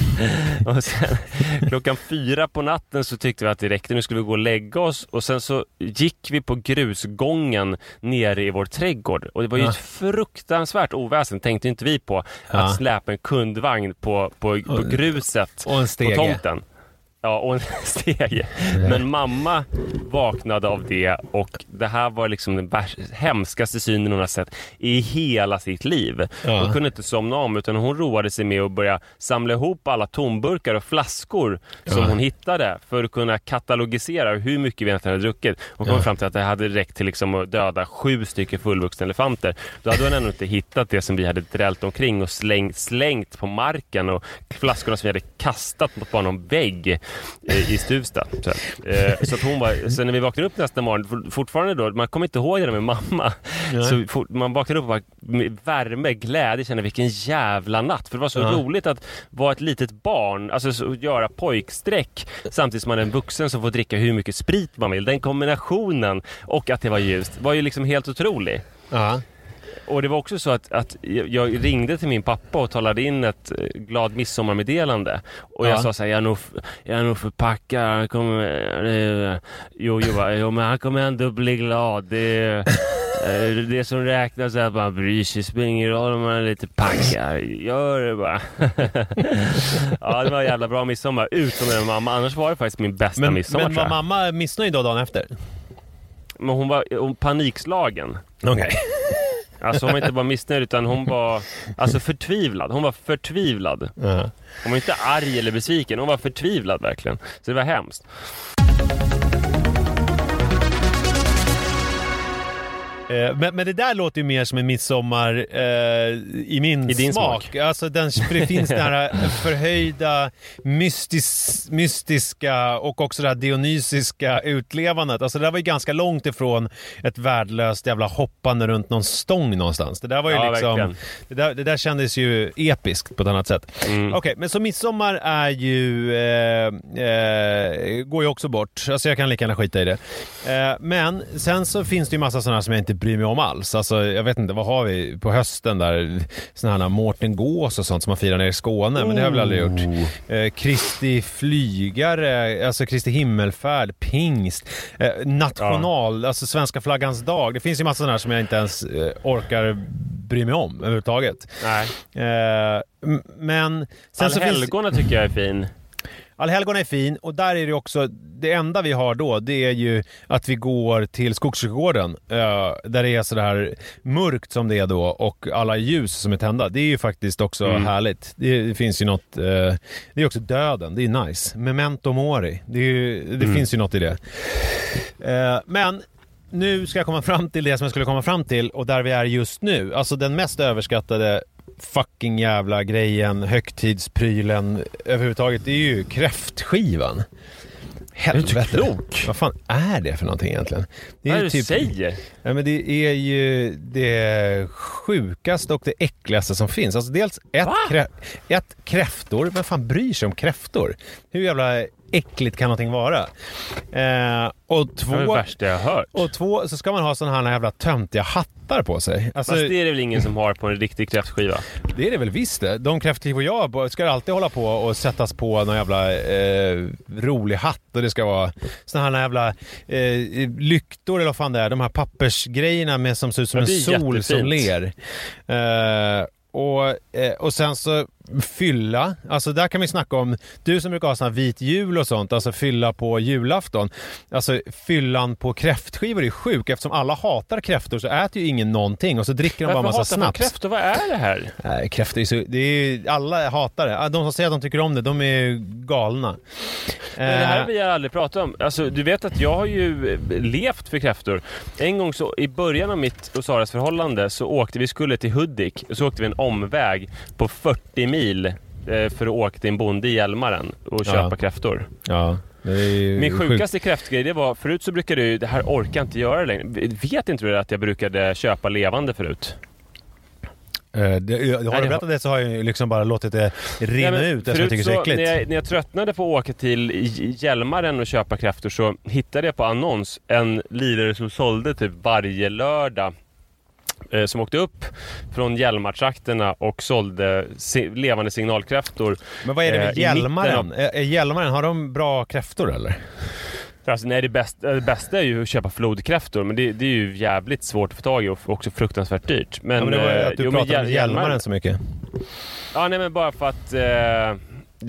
och sen klockan fyra på natten så tyckte vi att det räckte. Nu skulle vi gå och lägga oss. Och sen så gick vi på grusgången nere i vår trädgård. Och det var ju Ja. ett fruktansvärt oväsen, tänkte inte vi på. Ja. Att släpa en kundvagn på, på, på gruset Och en på tomten. Ja, och en stege. Men mamma vaknade av det och det här var liksom den värst, hemskaste synen hon har sett i hela sitt liv. Hon kunde inte somna om utan hon roade sig med att börja samla ihop alla tomburkar och flaskor som hon hittade för att kunna katalogisera hur mycket vi egentligen hade druckit. Hon kom fram till att det hade räckt till liksom att döda sju stycken fullvuxna elefanter. Då hade hon ännu inte hittat det som vi hade drällt omkring och slängt, slängt på marken och flaskorna som vi hade kastat mot bara någon vägg i Stuvsta. Så, eh, så att hon var, så när vi vaknade upp nästa morgon, for- fortfarande då, man kommer inte ihåg det där med mamma. Nej. Så fort, man vaknade upp och bara med värme, glädje, kände vilken jävla natt. För det var så Ja. roligt att vara ett litet barn, alltså så, göra pojksträck samtidigt som man är en vuxen som får dricka hur mycket sprit man vill. Den kombinationen och att det var ljust var ju liksom helt otrolig. Ja. Och det var också så att, att jag ringde till min pappa och talade in ett eh, glad midsommarmeddelande. Och jag Ja. sa så här, jag är nog, f- jag är nog förpackad, han kommer, eh, jo, jo, jo, men han kommer ändå bli glad. Det, eh, det som räknas är att man bryr sig, spelar ingen roll om man är lite packad, gör det bara. ja, det var en jävla bra midsommar, utom med mamma. Annars var det faktiskt min bästa Men, midsommar men var mamma missnöjd då dagen efter? Men hon var hon panikslagen. Okej. Alltså hon var inte bara missnöjd utan hon var alltså förtvivlad. Hon var förtvivlad. Hon var inte arg eller besviken, hon var förtvivlad verkligen. Så det var hemskt. Men, men det där låter ju mer som en midsommar eh, i min I din smak. Alltså den, för det finns den här förhöjda, mystis, mystiska och också det här dionysiska utlevandet. Alltså det där var ju ganska långt ifrån ett värdelöst jävla hoppande runt någon stång någonstans. Det där var ju Ja, liksom... Det där, det där kändes ju episkt på ett annat sätt. Mm. Okej, men så midsommar är ju... Eh, eh, går ju också bort. Alltså jag kan lika gärna skita i det. Eh, men sen så finns det ju massa sådana som jag inte bryr mig om alls. Alltså jag vet inte, vad har vi på hösten där? Sådana här Mårten Gås och sånt som man firar nere i Skåne. Men det har jag väl aldrig gjort. Eh, Kristi flygare, alltså Kristi himmelfärd, pingst, eh, national, alltså svenska flaggans dag. Det finns ju massa sådana här som jag inte ens eh, orkar bry mig om överhuvudtaget. Nej. Eh, men sen så finns Allhelgona tycker jag är fin. Allhelgona är fin och där är det också, det enda vi har då det är ju att vi går till Skogsträdgården eh, där det är så här mörkt som det är då och alla ljus som är tända. Det är ju faktiskt också Mm. härligt. Det, finns ju något, eh, det är också döden, det är nice. Memento mori, det, ju- det Mm. finns ju något i det. Eh, men nu ska jag komma fram till det som jag skulle komma fram till och där vi är just nu. Alltså den mest överskattade fucking jävla grejen, högtidsprylen överhuvudtaget, det är ju kräftskivan. Helvete. klok? Vad fan är det för någonting egentligen? Det Vad är det du säger? Ja, men det är ju det sjukaste och det äckligaste som finns. Alltså dels ett, krä, ett kräftor. Vem fan bryr sig om kräftor? Hur jävla äckligt kan någonting vara? Eh, och Det var det två... värsta jag har hört. Och två, så ska man ha sådana här jävla töntiga hattar på sig. Alltså, Fast det är det väl ingen som har på en riktig kräftskiva? det är det väl visst det. De kräftskivor jag har på ska alltid hålla på och sättas på någon jävla eh, rolig hatt och det ska vara såna här jävla eh, lyktor eller vad fan det är. De här pappersgrejerna med som ser ut som Ja, en sol som jättefint. ler. Eh, och, eh, och sen så fylla, alltså där kan vi snacka om, du som brukar ha sån här vit jul och sånt, alltså fylla på julafton. Alltså fyllan på kräftskivor är sjuk eftersom alla hatar kräftor så äter ju ingen någonting och så dricker de bara Varför massa hatar man snaps. kräftor? Vad är det här? Nej, kräftor är så... Det är, alla hatar det. De som säger att de tycker om det, de är galna. Men det här Eh, har vi aldrig pratat om. Alltså, du vet att jag har ju eh, levt för kräftor. En gång så i början av mitt och Saras förhållande så åkte vi skulle till Hudik så åkte vi en omväg på 40 mil eh, för att åka till en bonde i Hjälmaren och köpa Ja. kräftor. Ja, Min sjukaste kräftgrej det var, förut så brukade jag det här orkar jag inte göra längre. Vet inte du att jag brukade köpa levande förut? Eh, det, jag, har du berättat det så har jag liksom bara låtit det rinna Nej, ut eftersom jag tycker det är så äckligt. När jag, när jag tröttnade på att åka till Hjälmaren och köpa kräftor så hittade jag på annons en lirare som sålde typ varje lördag som åkte upp från Hjälmartrakterna och sålde levande signalkräftor. Men vad är det eh, med i Hjälmaren? är Hjälmaren, har de bra kräftor eller? Alltså, nej, det, bästa, det bästa är ju att köpa flodkräftor men det, det är ju jävligt svårt att få tag i och också fruktansvärt dyrt. Men, ja, men det var ju eh, att du jo, pratade om Hjäl- Hjälmaren så mycket. Ja, nej men bara för att eh,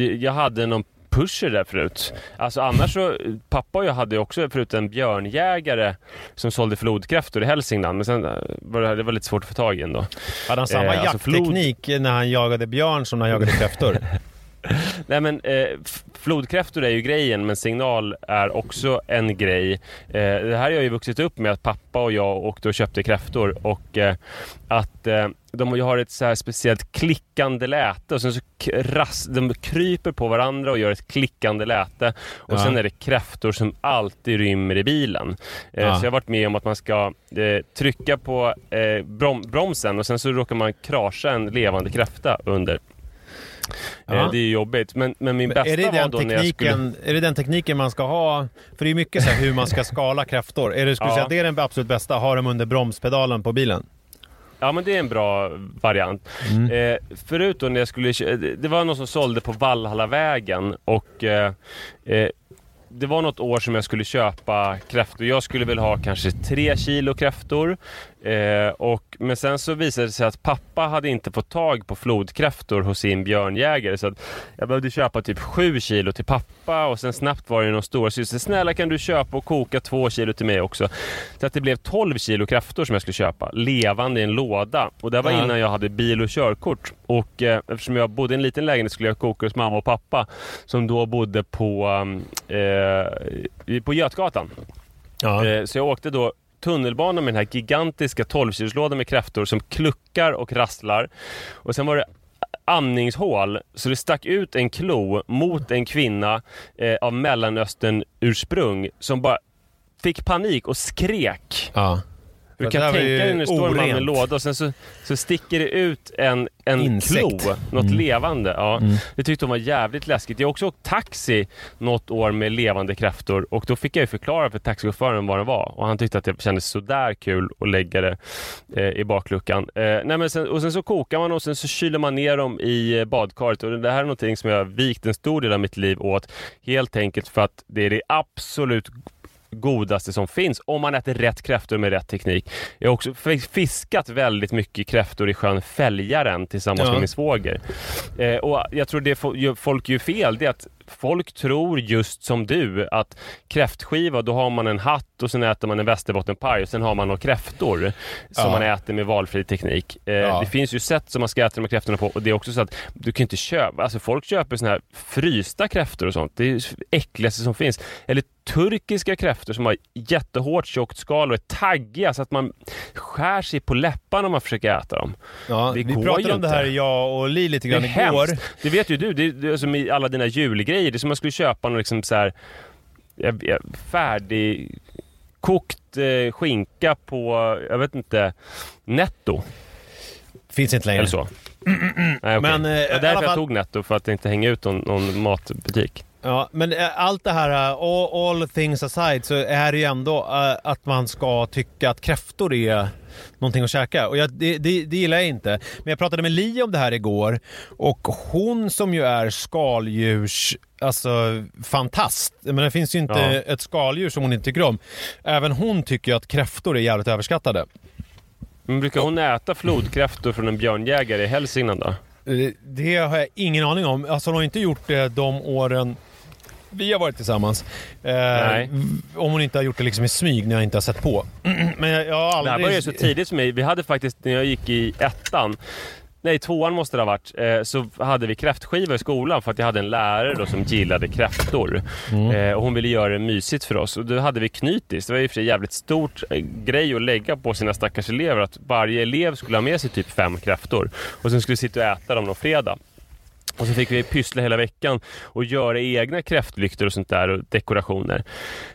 jag hade någon pusher där förut. Alltså annars så, pappa och jag hade också förut en björnjägare som sålde flodkräftor i Hälsingland. Men sen eh, var det, det var lite svårt att få tag i ändå. Hade han samma Eh, alltså jaktteknik när han jagade björn som när han jagade kräftor? Nej men eh, flodkräftor är ju grejen men signal är också en grej. Eh, det här har jag ju vuxit upp med att pappa och jag åkte och köpte kräftor och eh, att eh, de har ett så här speciellt klickande läte och sen så krass, de kryper på varandra och gör ett klickande läte och Ja. sen är det kräftor som alltid rymmer i bilen. Eh, Ja. Så jag har varit med om att man ska eh, trycka på brom, bromsen och sen så råkar man krascha en levande kräfta under. Ja. Eh, det är jobbigt. Men, men min Men bästa är, det var då när jag skulle... är det den tekniken man ska ha? För det är mycket så här hur man ska skala kräftor. Är det, skulle Ja. säga att det är den absolut bästa? Ha dem under bromspedalen på bilen? Ja men det är en bra variant. Mm. Eh, förut då när jag skulle Det var någon som sålde på Valhallavägen och eh, eh, det var något år som jag skulle köpa kräftor. Jag skulle väl ha kanske tre kilo kräftor. Eh, och, men sen så visade det sig att pappa hade inte fått tag på flodkräftor hos sin björnjägare. Så att jag behövde köpa typ sju kilo till pappa och sen snabbt var det någon stora syster. Snälla kan du köpa och koka två kilo till mig också. Så att det blev 12 kilo kräftor som jag skulle köpa. Levande i en låda. Och det var innan jag hade bil och körkort. Och eh, eftersom jag bodde i en liten lägenhet skulle jag koka hos mamma och pappa. Som då bodde på, um, eh, på Götgatan. Ja. Eh, så jag åkte då tunnelbana med den här gigantiska 12-kilslådan med kräftor som kluckar och rasslar. Och sen var det amningshål så det stack ut en klo mot en kvinna eh, av Mellanöstern-ursprung som bara fick panik och skrek. ja. Du kan tänka dig när det står man med en låda och sen så, så sticker det ut en, en Insekt. klo, något Mm. levande. Ja. Mm. Det tyckte hon var jävligt läskigt. Jag har också åkt taxi något år med levande kräftor och då fick jag ju förklara för taxichauffören vad det var och han tyckte att det kändes sådär kul att lägga det eh, i bakluckan. Eh, nej men sen, och sen så kokar man och sen så kyler man ner dem i eh, badkaret och det här är någonting som jag har vikt en stor del av mitt liv åt helt enkelt för att det är det absolut godaste som finns om man äter rätt kräftor med rätt teknik. Jag har också fiskat väldigt mycket kräftor i sjön Fälgaren tillsammans Ja. med min svåger. Eh, och jag tror det folk gör fel, det är att folk tror just som du att kräftskiva, då har man en hatt och sen äter man en västerbottenpaj och sen har man några kräftor som Ja. man äter med valfri teknik. Eh, Ja. Det finns ju sätt som man ska äta de här kräftorna på och det är också så att du kan inte köpa, alltså folk köper såna här frysta kräftor och sånt. Det är det äckligaste som finns. Eller turkiska kräftor som har jättehårt tjockt skal och är taggiga så att man skär sig på läpparna om man försöker äta dem. Ja, Det vi pratade om det här, jag och Li, lite Det är grann igår. hemskt. Det vet ju du. Det är, det är som i alla dina julgrejer. Det är som om man skulle köpa någon liksom så här, jag- jag- färdig kokt eh, skinka på, jag vet inte, netto Finns inte längre. eller så. Nej, okej. Men, eh, det var alla därför fall- jag tog netto, för att inte hänga ut någon, någon matbutik. Ja, men eh, allt det här, eh, all, all things aside, så är det ju ändå eh, att man ska tycka att kräftor är någonting att käka. Och jag, det, det, det gillar jag inte. Men jag pratade med Li om det här igår och hon som ju är skaldjurs, alltså fantast. Men det finns ju inte Ja. ett skaldjur som hon inte tycker om. Även hon tycker ju att kräftor är jävligt överskattade. Men brukar hon äta flodkräftor från en björnjägare i Hälsingland då? Eh, Det har jag ingen aning om. Alltså hon har inte gjort det de åren vi har varit tillsammans. Eh, Nej. Om hon inte har gjort det liksom i smyg när jag inte har sett på. Men jag, jag har Det aldrig... här började så tidigt för mig. Vi hade faktiskt, när jag gick i ettan, nej tvåan måste det ha varit, eh, så hade vi kräftskiva i skolan för att jag hade en lärare då som gillade kräftor. Eh, och hon ville göra det mysigt för oss. Och då hade vi knytis. Det var och för sig jävligt stort eh, grej att lägga på sina stackars elever att varje elev skulle ha med sig typ fem kräftor. Och sen skulle sitta och äta dem någon fredag. Och så fick vi pyssla hela veckan och göra egna kräftlyktor och sånt där och dekorationer.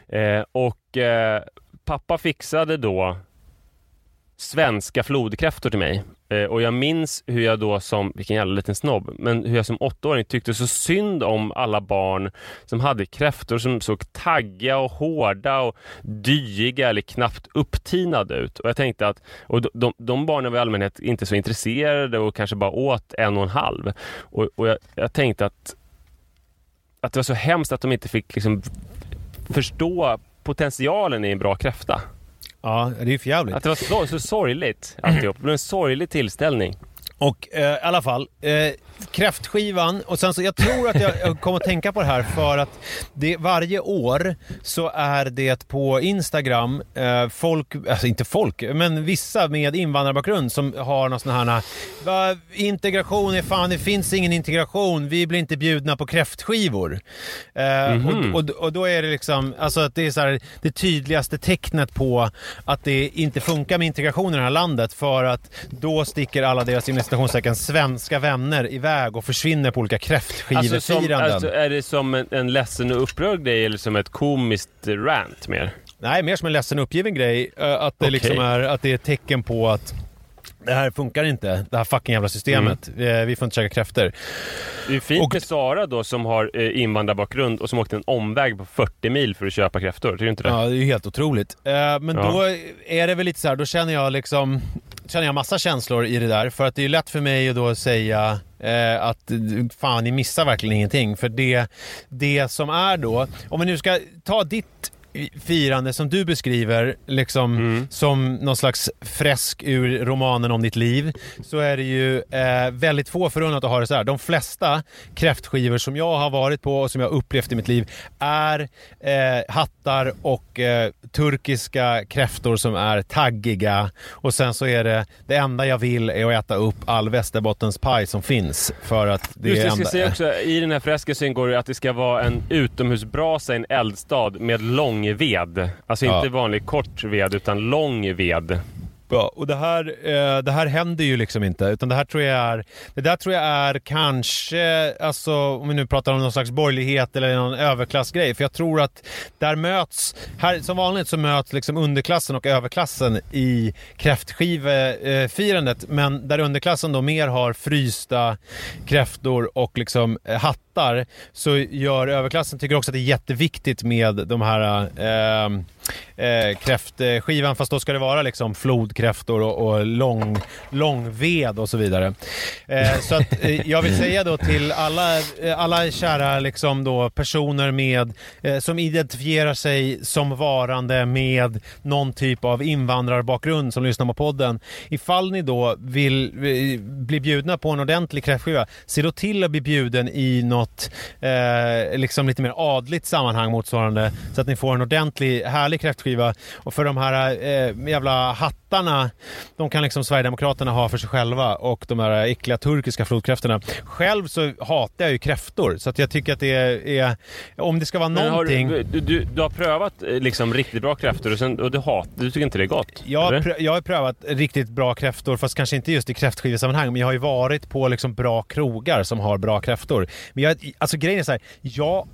Eh, och eh, pappa fixade då svenska flodkräftor till mig. Eh, och jag minns hur jag då som, vilken jävla liten snobb, men hur jag som åttaåring tyckte så synd om alla barn som hade kräftor som såg taggiga och hårda och dyiga eller knappt upptinade ut. Och jag tänkte att, och de, de, de barnen var i allmänhet inte så intresserade och kanske bara åt en och en halv. Och, och jag, jag tänkte att, att det var så hemskt att de inte fick liksom förstå potentialen i en bra kräfta. Ja, det är ju förjävligt. Att det var så, så sorgligt alltihop. Det blev en sorglig tillställning. Och eh, i alla fall, eh, kräftskivan och sen så jag tror att jag, jag kommer att tänka på det här för att det, varje år så är det på Instagram eh, folk, alltså inte folk, men vissa med invandrarbakgrund som har någon sån här "Va, integration är fan, det finns ingen integration, vi blir inte bjudna på kräftskivor. Eh, och, och, och då är det liksom, alltså att det är så här, det tydligaste tecknet på att det inte funkar med integration i det här landet för att då sticker alla deras inom citationstecken svenska vänner iväg och försvinner på olika Alltså, kräftskivefiranden. alltså, är det som en, en ledsen och upprörd grej eller som ett komiskt rant mer? Nej, mer som en ledsen och uppgiven grej. eh, Att det, Okej. liksom är, att det är ett tecken på att det här funkar inte, det här fucking jävla systemet. Mm. Eh, Vi får inte käka kräftor. Det är fint Och- med Sara då som har eh, invandrarbakgrund och som åkte en omväg på 40 mil för att köpa kräftor. Tycker du inte det? Ja, det är ju helt otroligt. Men Ja. då är det väl lite så här, då känner jag liksom känner jag massa känslor i det där. För att det är lätt för mig att då säga eh, att fan, ni missar verkligen ingenting. För det, det som är då, om vi nu ska ta ditt firande som du beskriver liksom Mm. som någon slags fresk ur romanen om ditt liv så är det ju eh, väldigt få förunnat att ha det så här. De flesta kräftskivor som jag har varit på och som jag upplevt i mitt liv är eh, hattar och eh, turkiska kräftor som är taggiga och sen så är det det enda jag vill är att äta upp all västerbottenspaj som finns för att det Just är jag ska enda... säga också, i den här freskelsen ingår det att det ska vara en utomhusbrasa i en eldstad med lång ved. Alltså Ja. inte vanlig kort ved, utan lång ved. Ja, och det här, eh, det här händer ju liksom inte. Utan det här tror jag är, det där tror jag är kanske, alltså om vi nu pratar om någon slags borgerlighet eller någon överklassgrej. För jag tror att där möts, här som vanligt så möts liksom underklassen och överklassen i kräftskivefirandet. Men där underklassen då mer har frysta kräftor och liksom eh, hattar så gör överklassen, tycker också att det är jätteviktigt med de här eh, eh, kräftskivan fast då ska det vara liksom flodkräftor och, och lång, långved och så vidare. Eh, så att eh, jag vill säga då till alla, eh, alla kära liksom då personer med, eh, som identifierar sig som varande med någon typ av invandrarbakgrund som lyssnar på podden. Ifall ni då vill eh, bli bjudna på en ordentlig kräftskiva, se då till att bli bjuden i något något eh, liksom lite mer adligt sammanhang motsvarande så att ni får en ordentlig härlig kräftskiva. Och för de här eh, jävla hattarna, de kan liksom Sverigedemokraterna ha för sig själva och de här äckliga turkiska flodkräftorna. Själv så hatar jag ju kräftor så att jag tycker att det är, är om det ska vara Men någonting du, du, du, du har prövat eh, liksom riktigt bra kräftor och, sen, och du, hat, du tycker inte det är gott? Jag har, prö- jag har prövat riktigt bra kräftor, fast kanske inte just i kräftskivesammanhang, men jag har ju varit på liksom bra krogar som har bra kräftor. Men jag, alltså grejen är så här, jag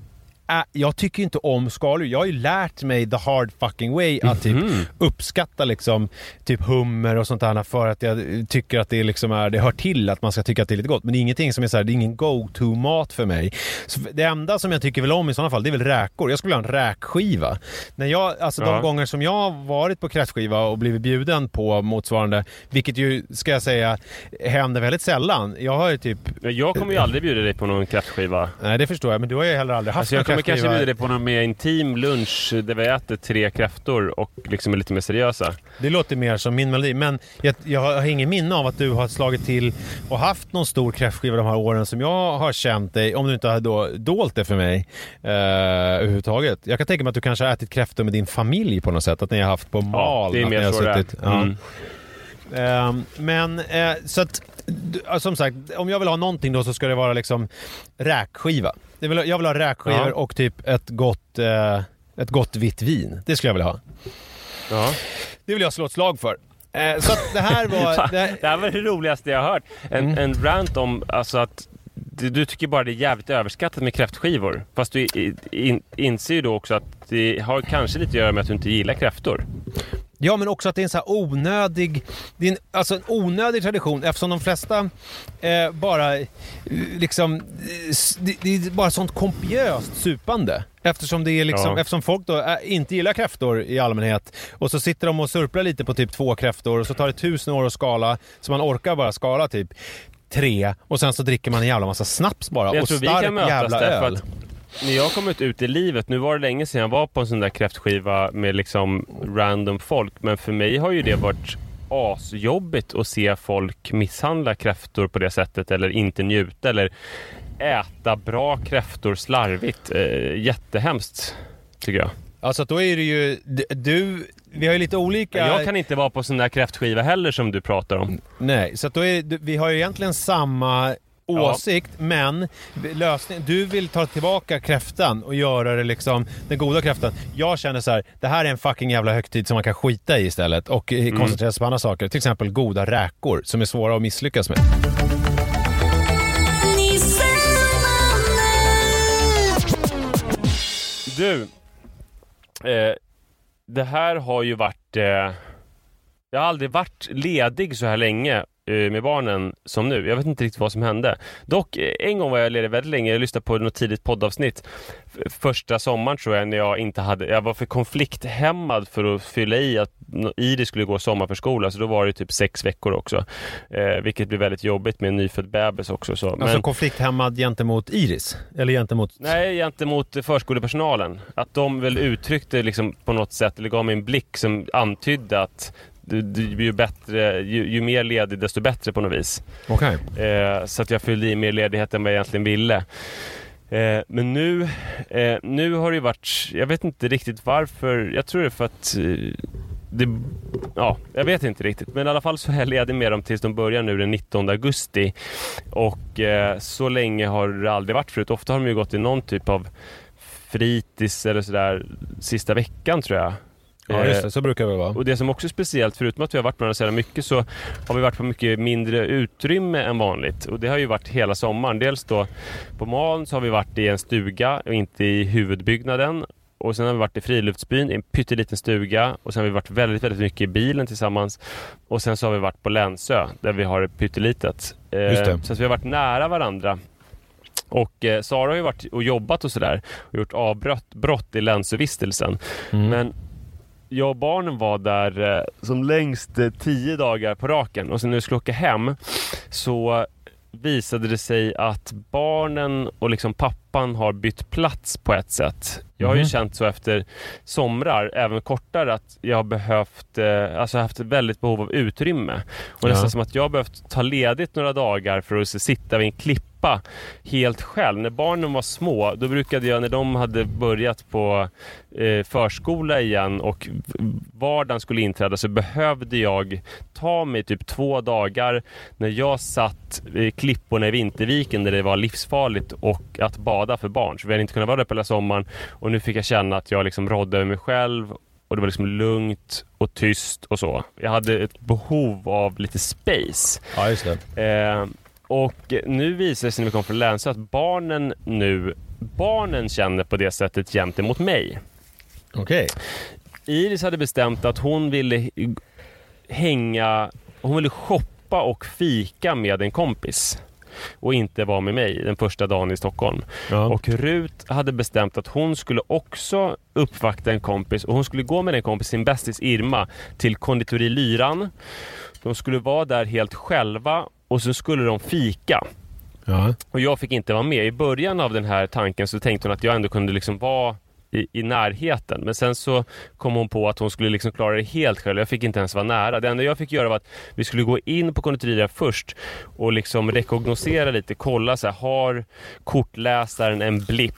jag tycker inte om skaldjur. Jag har ju lärt mig the hard fucking way att typ Mhm. uppskatta liksom typ hummer och sånt där för att jag tycker att det liksom är, det hör till att man ska tycka att det är lite gott. Men det är ingenting som är så här, det är ingen go-to-mat för mig. Så det enda som jag tycker väl om i sådana fall, det är väl räkor. Jag skulle vilja ha en räkskiva. När jag, alltså de Ja. gånger som jag har varit på kräftskiva och blivit bjuden på motsvarande, vilket ju, ska jag säga, händer väldigt sällan. Jag har ju typ, Jag kommer ju aldrig bjuda dig på någon kräftskiva. nej det förstår jag, men du har ju heller aldrig haft Alltså kommer kanske bjuda dig på någon mer intim lunch där vi äter tre kräftor och liksom är lite mer seriösa. Det låter mer som min melodi, men jag, jag har ingen minne av att du har slagit till och haft någon stor kräftskiva de här åren som jag har känt dig, om du inte har då dolt det för mig eh, överhuvudtaget. Jag kan tänka mig att du kanske har ätit kräftor med din familj på något sätt, att ni har haft på mal. det är mer så det är. ja. Mm. Ehm, men eh, så att, ja, som sagt, om jag vill ha någonting då så ska det vara liksom räkskiva. Jag vill, jag vill ha räkskivor Ja. och typ ett gott, eh, ett gott vitt vin. Det skulle jag vilja ha. Ja. Det vill jag slå ett slag för. Eh, så det här var... Det, Det här var det roligaste jag har hört. En, Mm. en rant om alltså att du, du tycker bara det är jävligt överskattat med kräftskivor. Fast du i- in, inser ju då också att det har kanske lite att göra med att du inte gillar kräftor. Ja, men också att det är en så här onödig, det är en, alltså en onödig tradition eftersom de flesta eh, bara eh, liksom, eh, det, det är bara sånt kopiöst supande. Eftersom det är liksom, Ja. eftersom folk då eh, inte gillar kräftor i allmänhet och så sitter de och surplar lite på typ två kräftor och så tar det tusen år att skala så man orkar bara skala typ tre och sen så dricker man en jävla massa snaps bara Jag och stark jävla öl. När jag kom ut, i livet, nu var det länge sedan jag var på en sån där kräftskiva med liksom random folk, men för mig har ju det varit asjobbigt att se folk misshandla kräftor på det sättet eller inte njuta eller äta bra kräftor slarvigt. Eh, jättehemskt tycker jag. Alltså då är det ju, du, vi har ju lite olika... Jag kan inte vara på sån där kräftskiva heller som du pratar om. Nej, så att då är, vi har ju egentligen samma åsikt, men lösning, du vill ta tillbaka kräftan och göra det liksom den goda kräftan. Jag känner så här, det här är en fucking jävla högtid som man kan skita i istället och eh, koncentrera sig på andra saker. Till exempel goda räkor som är svåra att misslyckas med. Du, eh, det här har ju varit... Eh, jag har aldrig varit ledig så här länge med barnen som nu. Jag vet inte riktigt vad som hände. Dock, eh, en gång var jag ledig väldigt länge. Jag lyssnade på något tidigt poddavsnitt. Första sommaren tror jag när jag inte hade... Jag var för konflikthämmad för att fylla i att Iris skulle gå sommarförskola. Så då var det typ sex veckor också. Eh, vilket blev väldigt jobbigt med en nyfödd bebis också. Så. Alltså konflikthämmad gentemot Iris? Eller gentemot... Nej, gentemot förskolepersonalen. Att de väl uttryckte liksom på något sätt, eller gav mig en blick som antydde att blir ju, bättre, ju, ju mer ledig desto bättre på något vis. Okej. Eh, så att jag fyllde i mer ledighet än vad jag egentligen ville. Eh, men nu, eh, nu har det ju varit, jag vet inte riktigt varför, jag tror det är för att eh, det, ja, jag vet inte riktigt. Men i alla fall så är jag ledig med dem tills de börjar nu den 19 augusti. Och eh, så länge har det aldrig varit förut. Ofta har de ju gått i någon typ av fritids eller sådär sista veckan tror jag. Ja, just Eh, det. Så brukar det vara. och det som också är speciellt, förutom att vi har varit med varandra så mycket, så har vi varit på mycket mindre utrymme än vanligt. Och det har ju varit hela sommaren. Dels då på Malm så har vi varit i en stuga och inte i huvudbyggnaden. Och sen har vi varit i friluftsbyn i en pytteliten stuga. Och sen har vi varit väldigt, väldigt mycket i bilen tillsammans. Och sen så har vi varit på Länsö där vi har ett pyttelitet. Eh, Just det. Så vi har varit nära varandra. Och eh, Sara har ju varit och jobbat och sådär och gjort avbrott brott i Länsövistelsen. Mm. Men jag och barnen var där eh, som längst eh, tio dagar på raken och sen när vi skulle åka hem så visade det sig att barnen och liksom pappan har bytt plats på ett sätt. Jag har ju Mhm. känt så efter somrar, även kortare, att jag har behövt, eh, alltså haft väldigt behov av utrymme. Och Ja. nästan som att jag har behövt ta ledigt några dagar för att sitta vid en klippa klippa helt själv. När barnen var små, då brukade jag när de hade börjat på eh, förskola igen och vardagen skulle inträda så behövde jag ta mig typ två dagar när jag satt i klipporna i Vinterviken där det var livsfarligt och att bada för barn. Så vi hade inte kunnat vara där på hela sommaren och nu fick jag känna att jag liksom rådde över mig själv och det var liksom lugnt och tyst och så. Jag hade ett behov av lite space. Ja, just det. Eh, och nu visar det sig när vi kommer från Länsö att barnen nu, barnen känner på det sättet gentemot mig. Okej. Iris hade bestämt att hon ville hänga, hon ville shoppa och fika med en kompis och inte vara med mig den första dagen i Stockholm. Ja. Och Rut hade bestämt att hon skulle också uppvakta en kompis och hon skulle gå med den kompis, sin bästis Irma, till konditori Lyran. De skulle vara där helt själva och så skulle de fika. Ja. Och jag fick inte vara med. I början av den här tanken så tänkte hon att jag ändå kunde liksom vara i, i närheten. Men sen så kom hon på att hon skulle liksom klara det helt själv. Jag fick inte ens vara nära. Det enda jag fick göra var att vi skulle gå in på konditoriet först och liksom rekognosera lite. Kolla så här, har kortläsaren en blipp?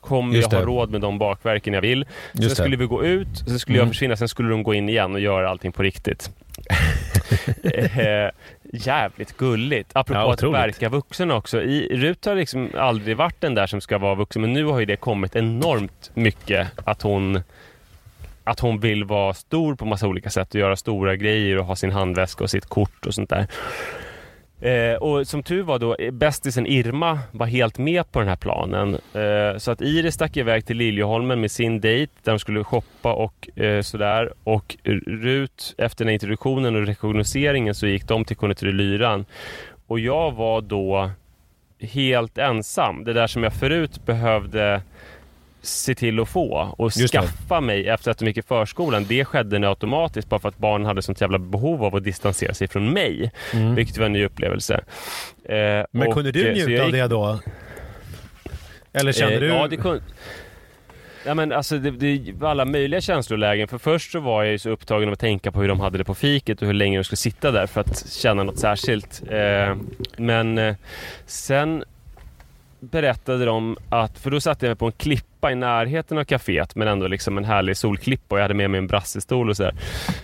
Kommer jag ha det. råd med de bakverken jag vill? Sen Just det. skulle vi gå ut, sen skulle jag Mm. försvinna, sen skulle de gå in igen och göra allting på riktigt. jävligt gulligt. Apropå Ja, att verka vuxen också. I, Rut har liksom aldrig varit den där som ska vara vuxen men nu har ju det kommit enormt mycket att hon att hon vill vara stor på massa olika sätt och göra stora grejer och ha sin handväska och sitt kort och sånt där. Eh, och som tur var då, eh, bästisen Irma var helt med på den här planen. Eh, så att Iris stack iväg till Liljeholmen med sin dejt där de skulle shoppa och eh, sådär. Och Rut, efter den här introduktionen och rekognoseringen så gick de till konditori Lyran. Och jag var då helt ensam. Det där som jag förut behövde se till att få och Just det. skaffa mig efter att de gick i förskolan. Det skedde nu automatiskt bara för att barnen hade sånt jävla behov av att distansera sig från mig. Vilket var en ny upplevelse. Eh, Men och, kunde du eh, njuta jag av gick- det då? Eller kände Eh, du? Ja, det kunde... Ja, men alltså, det, det var alla möjliga känslolägen. För först så var jag ju så upptagen av att tänka på hur de hade det på fiket och hur länge de skulle sitta där för att känna något särskilt. Eh, men eh, sen berättade de att, för då satte jag mig på en klippa i närheten av kaféet men ändå liksom en härlig solklippa och jag hade med mig en brassestol och sådär.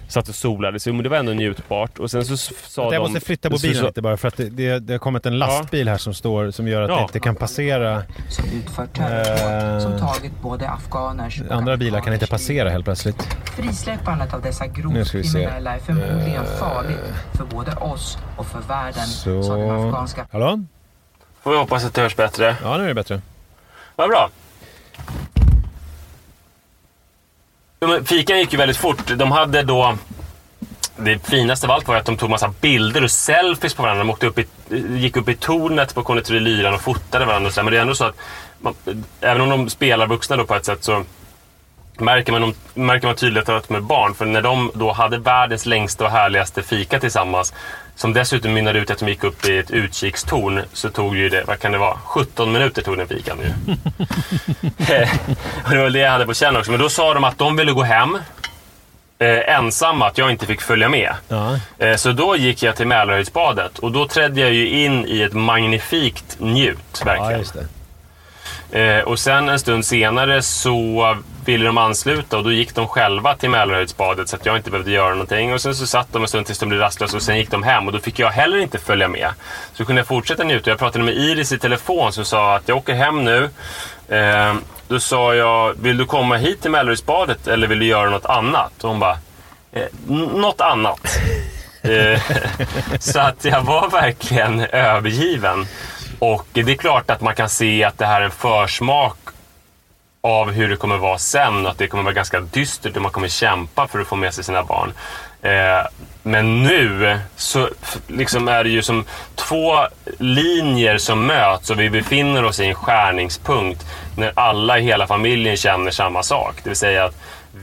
Satt och solade, så men det var ändå njutbart. Och sen så sa jag de... måste flytta så- mobilen så- lite bara för att det, det, det har kommit en lastbil här som står som gör att Ja. det inte kan passera. som utför terrordåd Eh, som tagit både afghaners och Andra bilar kan inte passera helt plötsligt. Frisläppandet av dessa grovt kriminella är förmodligen Eh, farligt för både oss och för världen, Så... sa den afghanska Hallå? Får vi hoppas att det hörs bättre. Ja, nu är det bättre. Vad bra. Fikan gick ju väldigt fort. De hade då... Det finaste av allt var att de tog massa bilder och selfies på varandra. De åkte upp i, gick upp i tornet på konditori Lyran och fotade varandra. Och så. Men det är ändå så att man, även om de spelar vuxna då på ett sätt så märker man, märker man tydligt att de är barn. För när de då hade världens längsta och härligaste fika tillsammans som dessutom mynnade ut att de gick upp i ett utkikstorn så tog ju det, vad kan det vara, 17 minuter tog den fikan ju. och det var det jag hade på känn också. Men då sa de att de ville gå hem eh, ensamma, att jag inte fick följa med. Ja. Eh, så då gick jag till Mälarhöjdsbadet och då trädde jag ju in i ett magnifikt njut, verkligen. ja. Eh, och sen en stund senare så ville de ansluta och då gick de själva till Mälarhöjdsbadet så att jag inte behövde göra någonting. Och sen så satt de en stund tills de blev rastlösa och sen gick de hem och då fick jag heller inte följa med. Så kunde jag fortsätta njuta. Jag pratade med Iris i telefon som sa att jag åker hem nu. Eh, då sa jag, vill du komma hit till Mälarhöjdsbadet eller vill du göra något annat? Och hon bara, eh, "N- något annat. Eh, så att jag var verkligen övergiven. Och det är klart att man kan se att det här är en försmak av hur det kommer vara sen och att det kommer vara ganska dystert och man kommer kämpa för att få med sig sina barn. Eh, men nu så liksom är det ju som två linjer som möts och vi befinner oss i en skärningspunkt när alla i hela familjen känner samma sak. Det vill säga att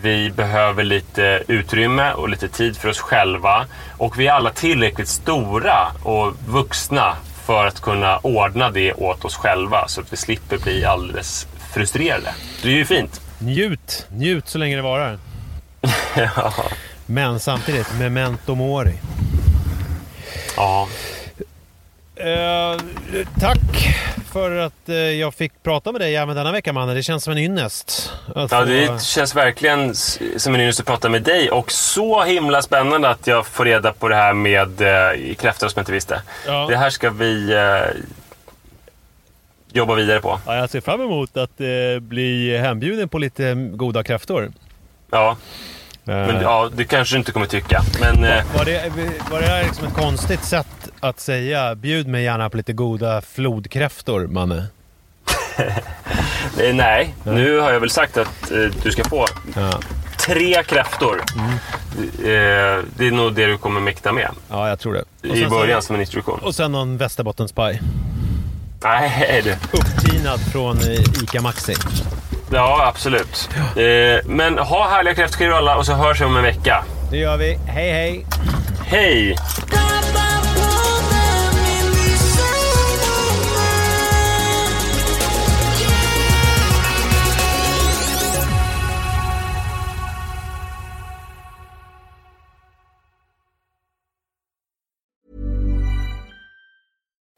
vi behöver lite utrymme och lite tid för oss själva och vi är alla tillräckligt stora och vuxna för att kunna ordna det åt oss själva så att vi slipper bli alldeles frustrerade. Det är ju fint. Njut! Njut så länge det varar. ja. Men samtidigt, memento mori. ja. Eh, tack för att eh, jag fick prata med dig även denna vecka mannen. Det känns som en ynnest. att Ja, det känns verkligen som en ynnest att prata med dig och så himla spännande att jag får reda på det här med eh, kräftor som jag inte visste. Ja. Det här ska vi eh, jobba vidare på. Ja, jag ser fram emot att eh, bli hembjuden på lite goda kräftor. Ja, Eh, men ja, det kanske du inte kommer tycka. Men eh, Var det, var det här liksom ett konstigt sätt att säga bjud mig gärna på lite goda flodkräftor, Manne? eh, nej, nu har jag väl sagt att eh, du ska få Ja. tre kräftor. Eh, det är nog det du kommer mäkta med ja, jag tror det. Och i början som en introduktion. Och sen någon västerbottenspaj. Nej, du. Upptinad från eh, ICA Maxi. Ja, absolut. Eh, men ha härliga kräftskivor alla och så hörs vi om en vecka. Det gör vi. Hej hej! Hej!